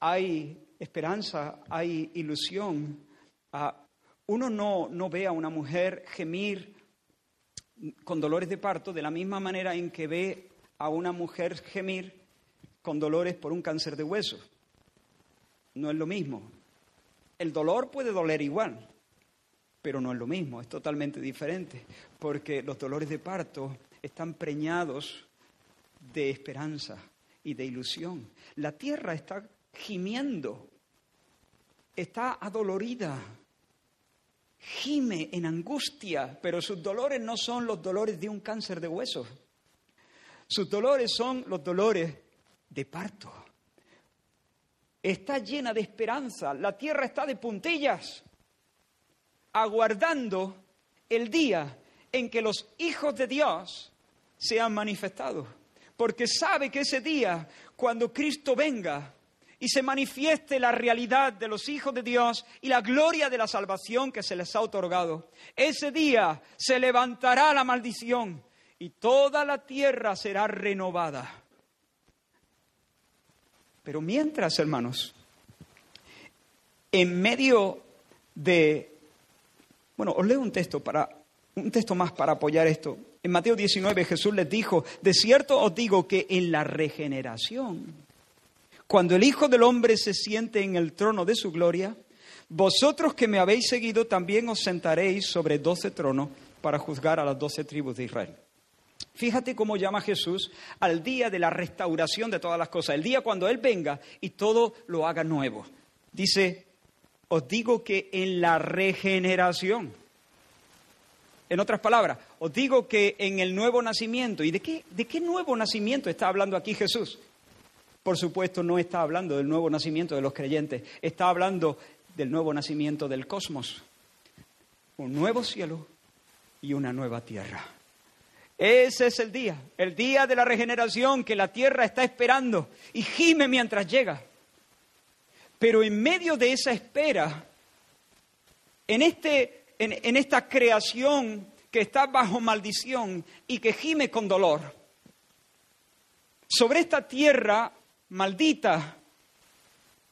hay esperanza, hay ilusión. Ah, uno no, no ve a una mujer gemir con dolores de parto de la misma manera en que ve a una mujer gemir con dolores por un cáncer de hueso. No es lo mismo. El dolor puede doler igual, pero no es lo mismo, es totalmente diferente, porque los dolores de parto están preñados de esperanza y de ilusión. La tierra está gimiendo, está adolorida, gime en angustia, pero sus dolores no son los dolores de un cáncer de huesos. Sus dolores son los dolores de parto. Está llena de esperanza, la tierra está de puntillas, aguardando el día en que los hijos de Dios sean manifestados. Porque sabe que ese día, cuando Cristo venga, y se manifieste la realidad de los hijos de Dios y la gloria de la salvación que se les ha otorgado. Ese día se levantará la maldición y toda la tierra será renovada. Pero mientras, hermanos, en medio de... Bueno, os leo un texto para un texto más para apoyar esto. En Mateo 19 Jesús les dijo, de cierto os digo que en la regeneración cuando el Hijo del Hombre se siente en el trono de su gloria, vosotros que me habéis seguido también os sentaréis sobre doce tronos para juzgar a las doce tribus de Israel. Fíjate cómo llama Jesús al día de la restauración de todas las cosas, el día cuando Él venga y todo lo haga nuevo. Dice, os digo que en la regeneración, en otras palabras, os digo que en el nuevo nacimiento, ¿y de qué, de qué nuevo nacimiento está hablando aquí Jesús? Por supuesto, no está hablando del nuevo nacimiento de los creyentes, está hablando del nuevo nacimiento del cosmos. Un nuevo cielo y una nueva tierra. Ese es el día, el día de la regeneración que la tierra está esperando y gime mientras llega. Pero en medio de esa espera, en, este, en, en esta creación que está bajo maldición y que gime con dolor, sobre esta tierra maldita,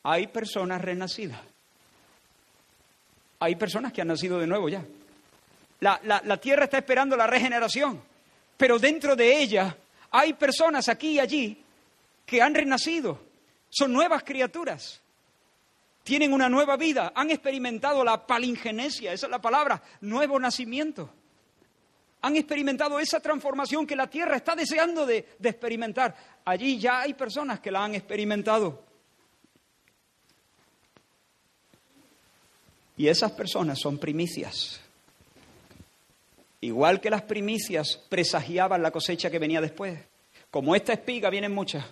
hay personas renacidas. Hay personas que han nacido de nuevo ya. La, la, tierra está esperando la regeneración, pero dentro de ella hay personas aquí y allí que han renacido. Son nuevas criaturas. Tienen una nueva vida, han experimentado la palingenesia, esa es la palabra, nuevo nacimiento han experimentado esa transformación que la tierra está deseando de, experimentar. Allí ya hay personas que la han experimentado. Y esas personas son primicias. Igual que las primicias presagiaban la cosecha que venía después. Como esta espiga vienen muchas.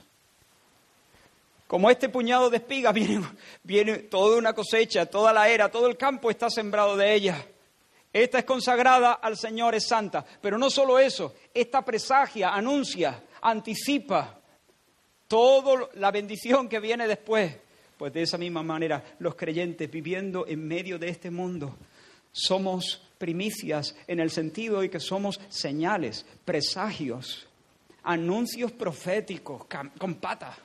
Como este puñado de espigas viene, viene toda una cosecha, toda la era, todo el campo está sembrado de ellas. Esta es consagrada al Señor, es santa. Pero no solo eso, esta presagia, anuncia, anticipa toda la bendición que viene después. Pues de esa misma manera, los creyentes viviendo en medio de este mundo, somos primicias en el sentido de que somos señales, presagios, anuncios proféticos con patas.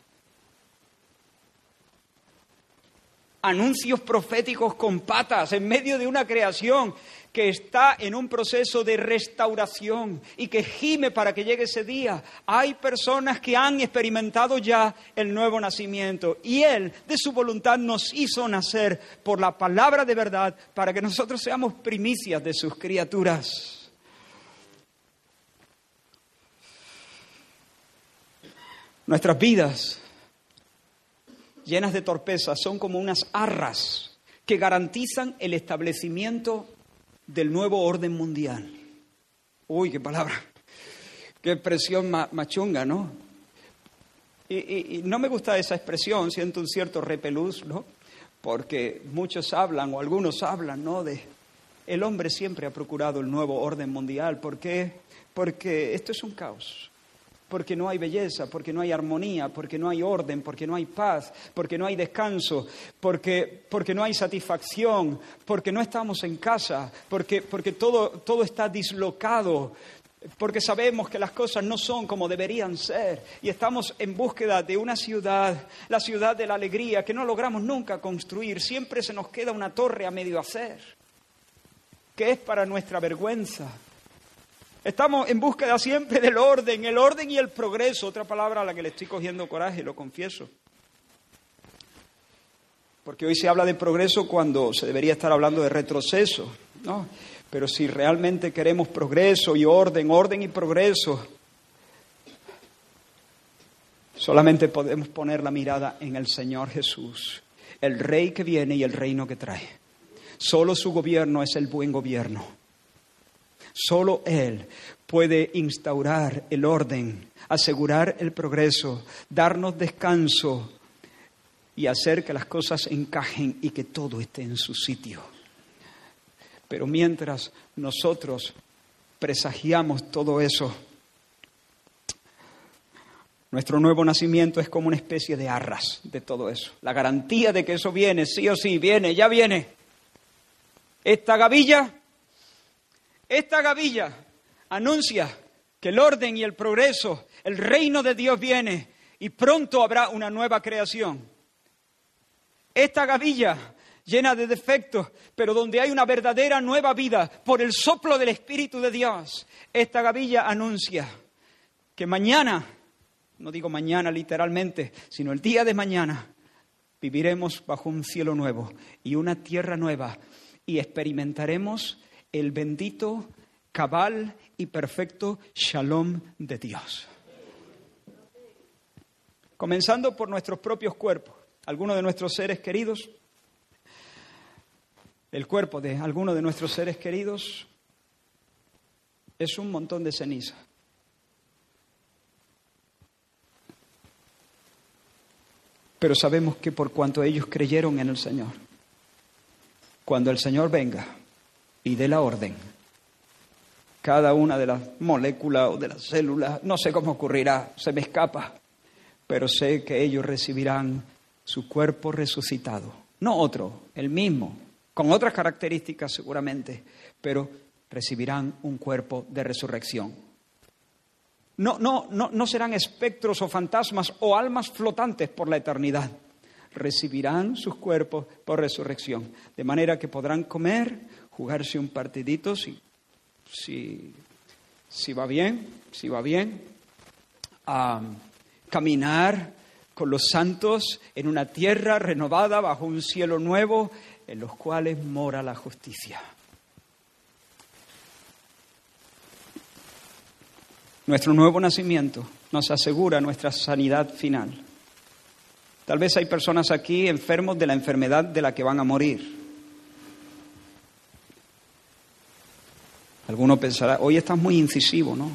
anuncios proféticos con patas en medio de una creación que está en un proceso de restauración y que gime para que llegue ese día. Hay personas que han experimentado ya el nuevo nacimiento y Él, de su voluntad, nos hizo nacer por la palabra de verdad para que nosotros seamos primicias de sus criaturas. Nuestras vidas llenas de torpeza son como unas arras que garantizan el establecimiento del nuevo orden mundial. Uy, qué palabra, qué expresión machunga, ¿no? Y, no me gusta esa expresión, siento un cierto repelús, ¿no? Porque muchos hablan o algunos hablan, ¿no? De el hombre siempre ha procurado el nuevo orden mundial. ¿Por qué? Porque esto es un caos porque no hay belleza, porque no hay armonía, porque no hay orden, porque no hay paz, porque no hay descanso, porque, porque no hay satisfacción, porque no estamos en casa, porque, porque todo, todo está dislocado, porque sabemos que las cosas no son como deberían ser y estamos en búsqueda de una ciudad, la ciudad de la alegría, que no logramos nunca construir, siempre se nos queda una torre a medio hacer, que es para nuestra vergüenza Estamos en búsqueda siempre del orden, el orden y el progreso, otra palabra a la que le estoy cogiendo coraje, lo confieso. Porque hoy se habla de progreso cuando se debería estar hablando de retroceso, ¿no? Pero si realmente queremos progreso y orden, orden y progreso, solamente podemos poner la mirada en el Señor Jesús, el Rey que viene y el reino que trae. Solo su gobierno es el buen gobierno. Solo Él puede instaurar el orden, asegurar el progreso, darnos descanso y hacer que las cosas encajen y que todo esté en su sitio. Pero mientras nosotros presagiamos todo eso, nuestro nuevo nacimiento es como una especie de arras de todo eso. La garantía de que eso viene, sí o sí, viene, ya viene. Esta gavilla esta gavilla anuncia que el orden y el progreso, el reino de Dios viene y pronto habrá una nueva creación. Esta gavilla llena de defectos, pero donde hay una verdadera nueva vida por el soplo del Espíritu de Dios, esta gavilla anuncia que mañana, no digo mañana literalmente, sino el día de mañana, viviremos bajo un cielo nuevo y una tierra nueva y experimentaremos el bendito, cabal y perfecto shalom de Dios. Comenzando por nuestros propios cuerpos, algunos de nuestros seres queridos, el cuerpo de algunos de nuestros seres queridos es un montón de ceniza. Pero sabemos que por cuanto ellos creyeron en el Señor, cuando el Señor venga, y de la orden. Cada una de las moléculas o de las células, no sé cómo ocurrirá, se me escapa, pero sé que ellos recibirán su cuerpo resucitado. No otro, el mismo, con otras características seguramente, pero recibirán un cuerpo de resurrección. No, no, no, no serán espectros o fantasmas o almas flotantes por la eternidad. Recibirán sus cuerpos por resurrección, de manera que podrán comer, jugarse un partidito si, si, va bien, si va bien, a caminar con los santos en una tierra renovada bajo un cielo nuevo en los cuales mora la justicia. Nuestro nuevo nacimiento nos asegura nuestra sanidad final. Tal vez hay personas aquí enfermos de la enfermedad de la que van a morir. Alguno pensará, hoy estás muy incisivo, ¿no?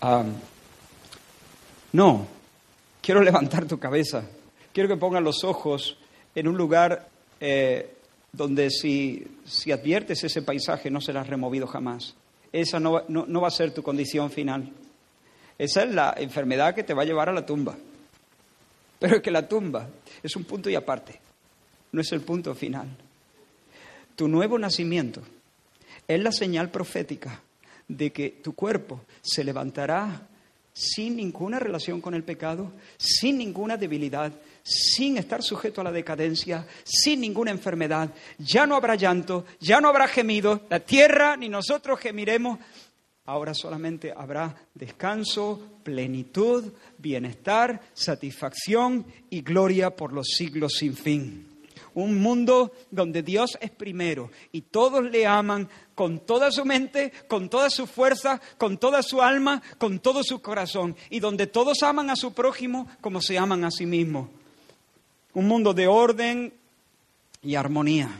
Ah, no, quiero levantar tu cabeza. Quiero que pongas los ojos en un lugar eh, donde si, si, adviertes ese paisaje no serás removido jamás. Esa no, no va a ser tu condición final. Esa es la enfermedad que te va a llevar a la tumba. Pero es que la tumba es un punto y aparte, no es el punto final. Tu nuevo nacimiento es la señal profética de que tu cuerpo se levantará sin ninguna relación con el pecado, sin ninguna debilidad, sin estar sujeto a la decadencia, sin ninguna enfermedad. Ya no habrá llanto, ya no habrá gemido, la tierra ni nosotros gemiremos. Ahora solamente habrá descanso, plenitud, bienestar, satisfacción y gloria por los siglos sin fin. Un mundo donde Dios es primero y todos le aman con toda su mente, con toda su fuerza, con toda su alma, con todo su corazón. Y donde todos aman a su prójimo como se aman a sí mismos. Un mundo de orden y armonía.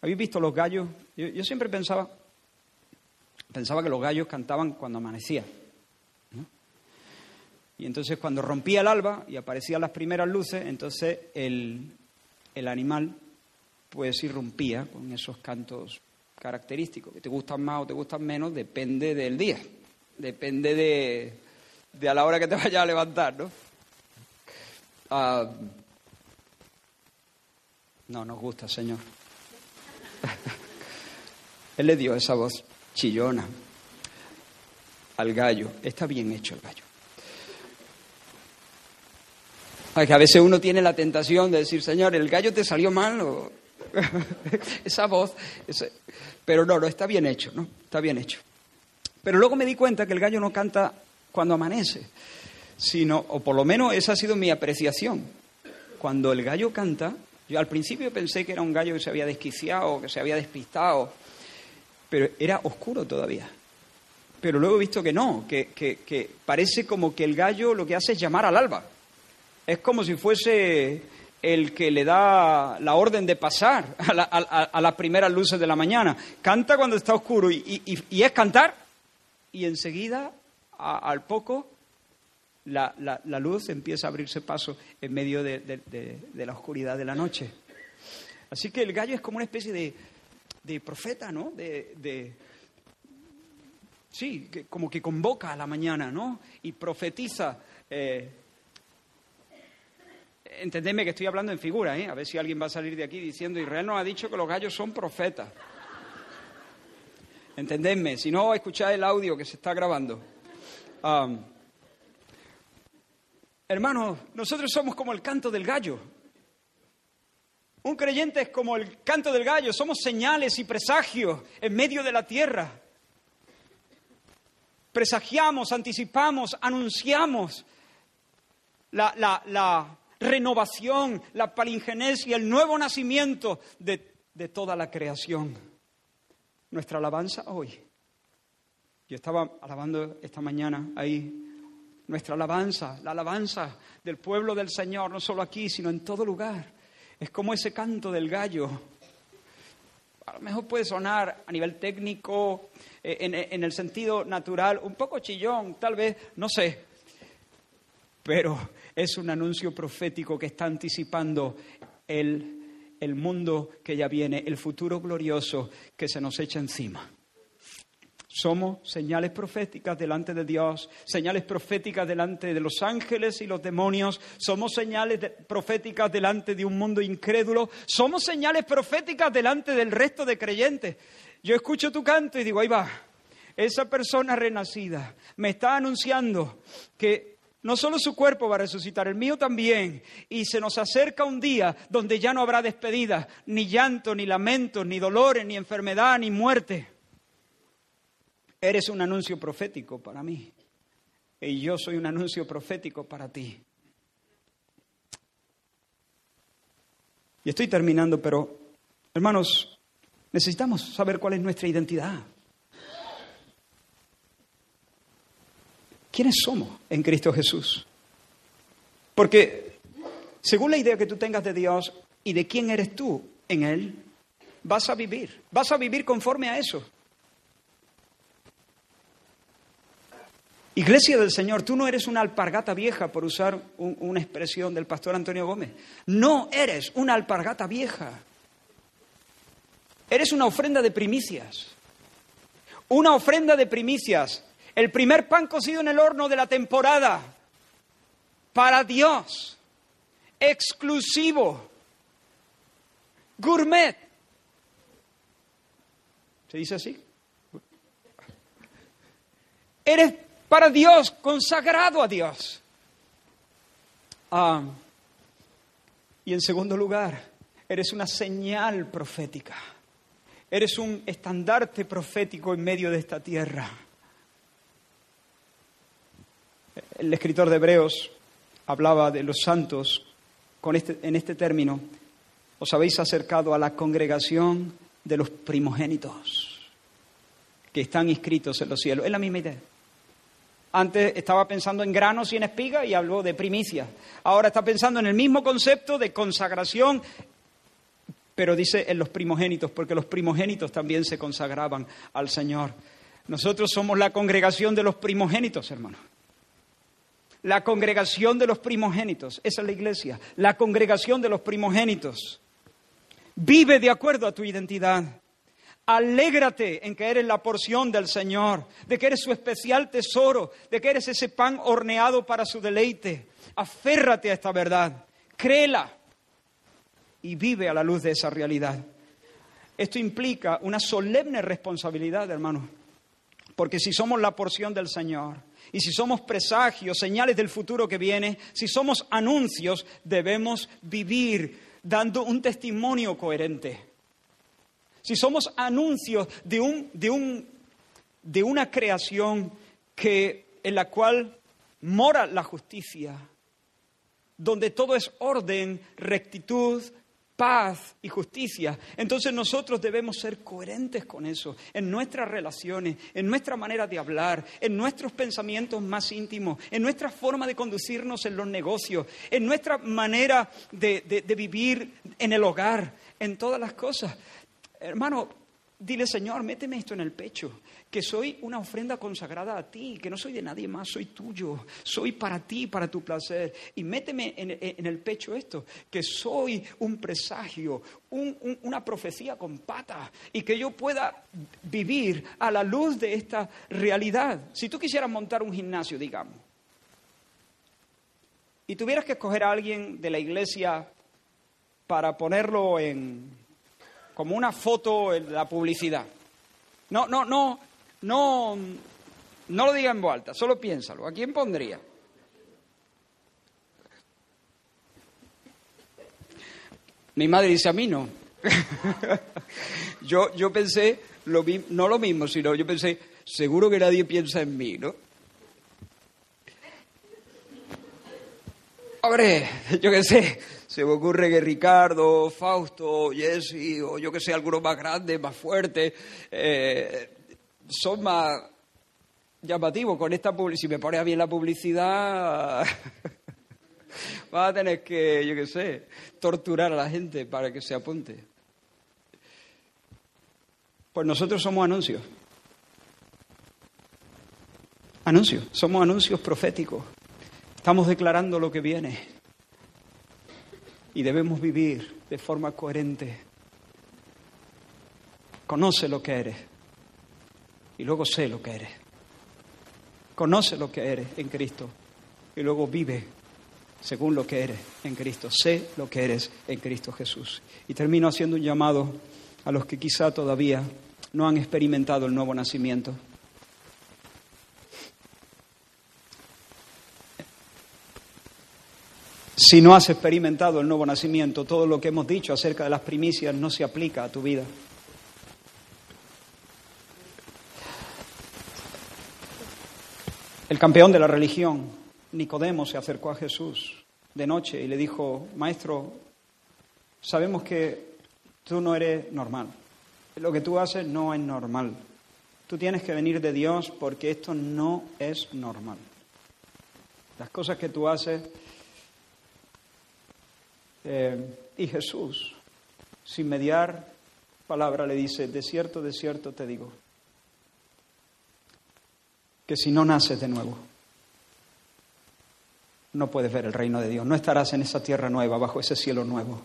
¿Habéis visto los gallos? Yo, siempre pensaba, pensaba que los gallos cantaban cuando amanecía. Y entonces cuando rompía el alba y aparecían las primeras luces, entonces el, el animal pues irrumpía con esos cantos característicos, que te gustan más o te gustan menos, depende del día, depende de, a la hora que te vayas a levantar, ¿no? Ah, no nos gusta, Señor. Él le dio esa voz chillona al gallo. Está bien hecho el gallo. Que a veces uno tiene la tentación de decir, Señor, el gallo te salió mal o esa voz, pero no, no, está bien hecho, ¿no? Está bien hecho. Pero luego me di cuenta que el gallo no canta cuando amanece, sino, o por lo menos esa ha sido mi apreciación. Cuando el gallo canta, yo al principio pensé que era un gallo que se había desquiciado, que se había despistado, pero era oscuro todavía. Pero luego he visto que no, que, que parece como que el gallo lo que hace es llamar al alba. Es como si fuese el que le da la orden de pasar a, las primeras luces de la mañana. Canta cuando está oscuro y, es cantar y enseguida, al poco, la, luz empieza a abrirse paso en medio de, la oscuridad de la noche. Así que el gallo es como una especie de, profeta, ¿no? Sí, como que convoca a la mañana, ¿no? Y profetiza. Eh, entendedme que estoy hablando en figura, ¿eh? a ver si alguien va a salir de aquí diciendo, Israel nos ha dicho que los gallos son profetas. Entendedme, si no, escuchad el audio que se está grabando. hermanos, nosotros somos como el canto del gallo. Un creyente es como el canto del gallo, somos señales y presagios en medio de la tierra. Presagiamos, anticipamos, anunciamos la, la, la renovación, la palingenesia, el nuevo nacimiento de, de toda la creación. Nuestra alabanza hoy. Yo estaba alabando esta mañana ahí nuestra alabanza, la alabanza del pueblo del Señor, no solo aquí, sino en todo lugar. Es como ese canto del gallo. A lo mejor puede sonar a nivel técnico, eh, en, en el sentido natural, un poco chillón, tal vez, no sé. Pero es un anuncio profético que está anticipando el, el mundo que ya viene, el futuro glorioso que se nos echa encima. Somos señales proféticas delante de Dios, señales proféticas delante de los ángeles y los demonios, somos señales proféticas delante de un mundo incrédulo, somos señales proféticas delante del resto de creyentes. Yo escucho tu canto y digo, ahí va, esa persona renacida me está anunciando que no solo su cuerpo va a resucitar, el mío también. Y se nos acerca un día donde ya no habrá despedida, ni llanto, ni lamentos, ni dolores, ni enfermedad, ni muerte. Eres un anuncio profético para mí. Y yo soy un anuncio profético para ti. Y estoy terminando, pero hermanos, necesitamos saber cuál es nuestra identidad. ¿Quiénes somos en Cristo Jesús? Porque según la idea que tú tengas de Dios y de quién eres tú en Él, vas a vivir, vas a vivir conforme a eso. Iglesia del Señor, tú no eres una alpargata vieja, por usar una expresión del pastor Antonio Gómez. No eres una alpargata vieja. Eres una ofrenda de primicias. Una ofrenda de primicias el primer pan cocido en el horno de la temporada para Dios, exclusivo, gourmet. ¿Se dice así? Eres para Dios, consagrado a Dios. Ah, y en segundo lugar, eres una señal profética. Eres un estandarte profético en medio de esta tierra. El escritor de Hebreos hablaba de los santos con este, en este término. Os habéis acercado a la congregación de los primogénitos que están inscritos en los cielos. Es la misma idea. Antes estaba pensando en granos y en espigas y habló de primicia. Ahora está pensando en el mismo concepto de consagración, pero dice en los primogénitos, porque los primogénitos también se consagraban al Señor. Nosotros somos la congregación de los primogénitos, hermanos la congregación de los primogénitos. Esa es la iglesia, la congregación de los primogénitos. Vive de acuerdo a tu identidad. Alégrate en que eres la porción del Señor, de que eres su especial tesoro, de que eres ese pan horneado para su deleite. Aférrate a esta verdad, créela y vive a la luz de esa realidad. Esto implica una solemne responsabilidad, hermano, porque si somos la porción del Señor, y si somos presagios, señales del futuro que viene, si somos anuncios, debemos vivir dando un testimonio coherente. Si somos anuncios de, un, de, un, de una creación que, en la cual mora la justicia, donde todo es orden, rectitud, paz y justicia. Entonces nosotros debemos ser coherentes con eso, en nuestras relaciones, en nuestra manera de hablar, en nuestros pensamientos más íntimos, en nuestra forma de conducirnos en los negocios, en nuestra manera de, de vivir en el hogar, en todas las cosas. Hermano, dile Señor, méteme esto en el pecho que soy una ofrenda consagrada a ti, que no soy de nadie más, soy tuyo, soy para ti, para tu placer. Y méteme en, el pecho esto, que soy un presagio, una profecía con patas, y que yo pueda vivir a la luz de esta realidad. Si tú quisieras montar un gimnasio, digamos, y tuvieras que escoger a alguien de la iglesia para ponerlo en como una foto en la publicidad. No, no, no, no, no lo diga en voz alta, solo piénsalo. ¿A quién pondría? Mi madre dice a mí no. yo, yo pensé, lo, no lo mismo, sino yo pensé, seguro que nadie piensa en mí, ¿no? Hombre, yo qué sé, se me ocurre que Ricardo, Fausto, Jesse, o yo que sé, alguno más grande, más fuerte, eh, son más llamativos con esta publicidad. Si me pones bien la publicidad, vas a tener que, yo qué sé, torturar a la gente para que se apunte. Pues nosotros somos anuncios. Anuncios, somos anuncios proféticos. Estamos declarando lo que viene. Y debemos vivir de forma coherente. Conoce lo que eres y luego sé lo que eres. Conoce lo que eres en Cristo y luego vive según lo que eres en Cristo. Sé lo que eres en Cristo Jesús. Y termino haciendo un llamado a los que quizá todavía no han experimentado el nuevo nacimiento. Si no has experimentado el nuevo nacimiento, todo lo que hemos dicho acerca de las primicias no se aplica a tu vida. El campeón de la religión, Nicodemo, se acercó a Jesús de noche y le dijo, Maestro, sabemos que tú no eres normal. Lo que tú haces no es normal. Tú tienes que venir de Dios porque esto no es normal. Las cosas que tú haces. Eh, y Jesús, sin mediar palabra, le dice, de cierto, de cierto te digo, que si no naces de nuevo, no puedes ver el reino de Dios, no estarás en esa tierra nueva, bajo ese cielo nuevo.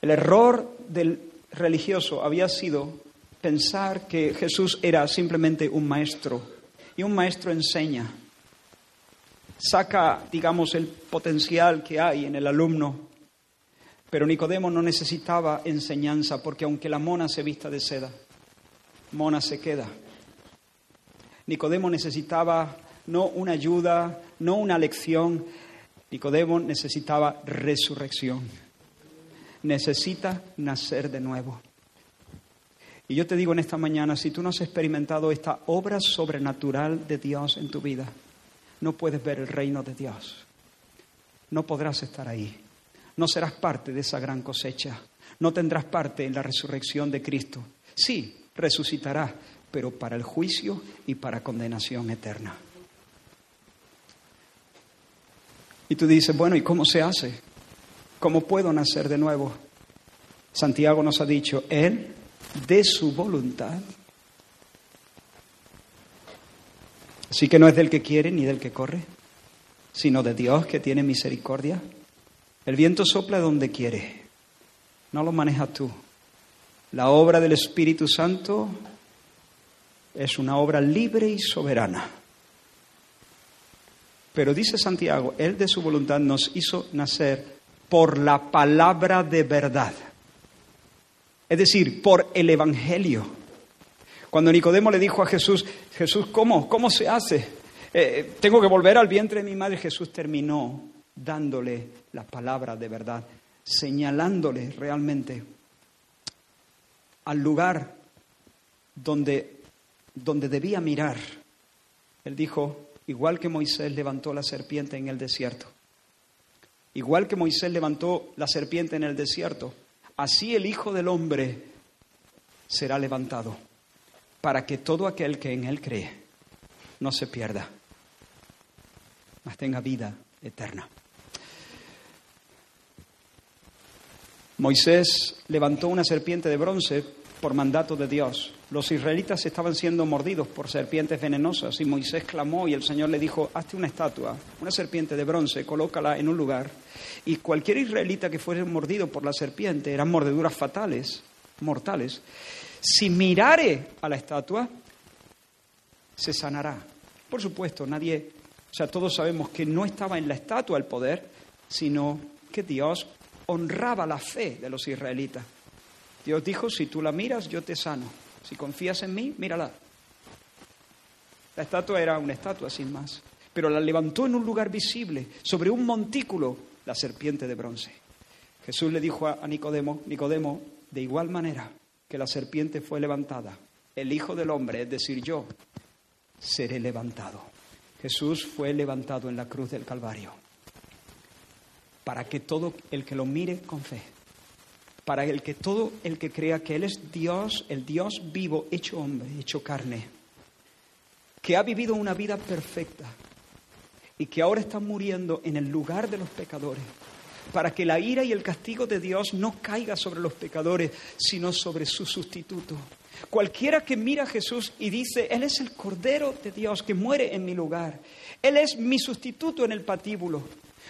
El error del religioso había sido pensar que Jesús era simplemente un maestro, y un maestro enseña, saca, digamos, el potencial que hay en el alumno. Pero Nicodemo no necesitaba enseñanza, porque aunque la mona se vista de seda, mona se queda. Nicodemo necesitaba no una ayuda, no una lección. Nicodemo necesitaba resurrección. Necesita nacer de nuevo. Y yo te digo en esta mañana, si tú no has experimentado esta obra sobrenatural de Dios en tu vida, no puedes ver el reino de Dios. No podrás estar ahí. No serás parte de esa gran cosecha. No tendrás parte en la resurrección de Cristo. Sí, resucitarás, pero para el juicio y para condenación eterna. Y tú dices, bueno, ¿y cómo se hace? ¿Cómo puedo nacer de nuevo? Santiago nos ha dicho, Él, de su voluntad, así que no es del que quiere ni del que corre, sino de Dios que tiene misericordia. El viento sopla donde quiere, no lo manejas tú. La obra del Espíritu Santo es una obra libre y soberana. Pero dice Santiago, Él de su voluntad nos hizo nacer por la palabra de verdad. Es decir, por el Evangelio. Cuando Nicodemo le dijo a Jesús, Jesús, ¿cómo? ¿Cómo se hace? Eh, tengo que volver al vientre de mi madre. Jesús terminó dándole la palabra de verdad, señalándole realmente al lugar donde, donde debía mirar. Él dijo, igual que Moisés levantó la serpiente en el desierto, igual que Moisés levantó la serpiente en el desierto, así el Hijo del Hombre será levantado, para que todo aquel que en él cree no se pierda, mas tenga vida eterna. Moisés levantó una serpiente de bronce por mandato de Dios. Los israelitas estaban siendo mordidos por serpientes venenosas y Moisés clamó y el Señor le dijo, hazte una estatua, una serpiente de bronce, colócala en un lugar. Y cualquier israelita que fuese mordido por la serpiente, eran mordeduras fatales, mortales, si mirare a la estatua, se sanará. Por supuesto, nadie, o sea, todos sabemos que no estaba en la estatua el poder, sino que Dios honraba la fe de los israelitas. Dios dijo, si tú la miras, yo te sano. Si confías en mí, mírala. La estatua era una estatua sin más, pero la levantó en un lugar visible, sobre un montículo, la serpiente de bronce. Jesús le dijo a Nicodemo, Nicodemo, de igual manera que la serpiente fue levantada, el Hijo del Hombre, es decir, yo, seré levantado. Jesús fue levantado en la cruz del Calvario para que todo el que lo mire con fe, para el que todo el que crea que Él es Dios, el Dios vivo, hecho hombre, hecho carne, que ha vivido una vida perfecta y que ahora está muriendo en el lugar de los pecadores, para que la ira y el castigo de Dios no caiga sobre los pecadores, sino sobre su sustituto. Cualquiera que mira a Jesús y dice, Él es el Cordero de Dios que muere en mi lugar, Él es mi sustituto en el patíbulo,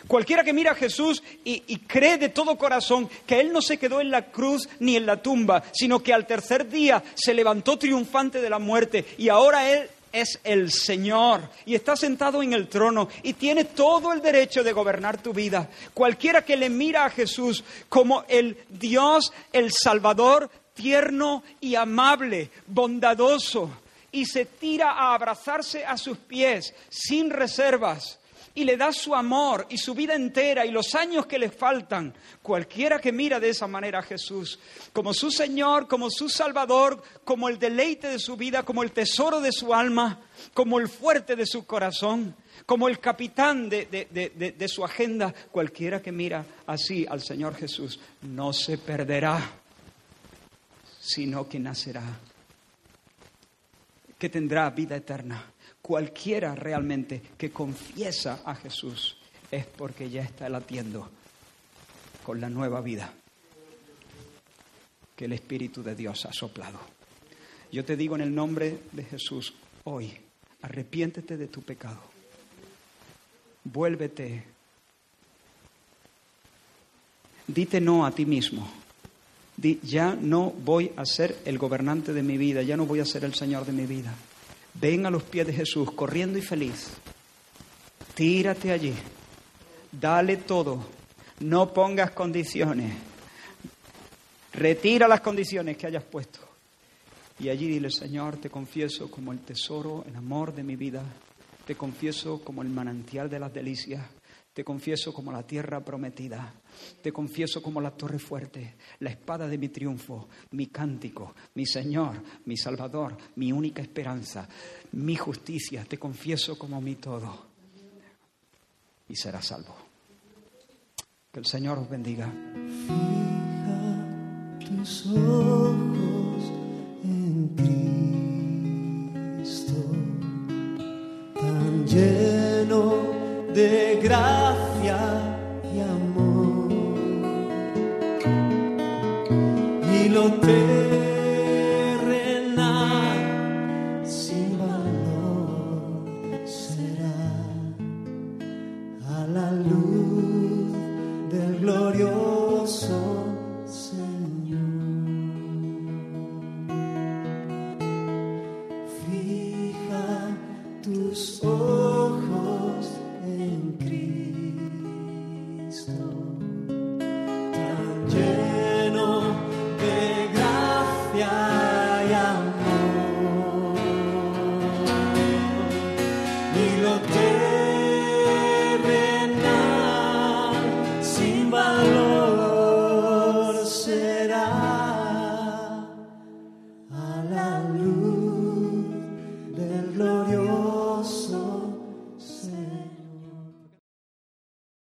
Cualquiera que mira a Jesús y, cree de todo corazón que Él no se quedó en la cruz ni en la tumba, sino que al tercer día se levantó triunfante de la muerte y ahora Él es el Señor y está sentado en el trono y tiene todo el derecho de gobernar tu vida. Cualquiera que le mira a Jesús como el Dios, el Salvador, tierno y amable, bondadoso, y se tira a abrazarse a sus pies sin reservas y le da su amor y su vida entera y los años que le faltan. Cualquiera que mira de esa manera a Jesús, como su Señor, como su Salvador, como el deleite de su vida, como el tesoro de su alma, como el fuerte de su corazón, como el capitán de, de su agenda, cualquiera que mira así al Señor Jesús, no se perderá, sino que nacerá, que tendrá vida eterna cualquiera realmente que confiesa a Jesús es porque ya está latiendo con la nueva vida que el Espíritu de Dios ha soplado. Yo te digo en el nombre de Jesús hoy, arrepiéntete de tu pecado, vuélvete, dite no a ti mismo, ya no voy a ser el gobernante de mi vida, ya no voy a ser el Señor de mi vida. Ven a los pies de Jesús, corriendo y feliz. Tírate allí. Dale todo. No pongas condiciones. Retira las condiciones que hayas puesto. Y allí dile, Señor, te confieso como el tesoro, el amor de mi vida. Te confieso como el manantial de las delicias. Te confieso como la tierra prometida. Te confieso como la torre fuerte, la espada de mi triunfo, mi cántico, mi Señor, mi Salvador, mi única esperanza, mi justicia. Te confieso como mi todo. Y serás salvo. Que el Señor os bendiga. Fija tus ojos en Cristo, tan lleno de gracia y amor. Y lo tengo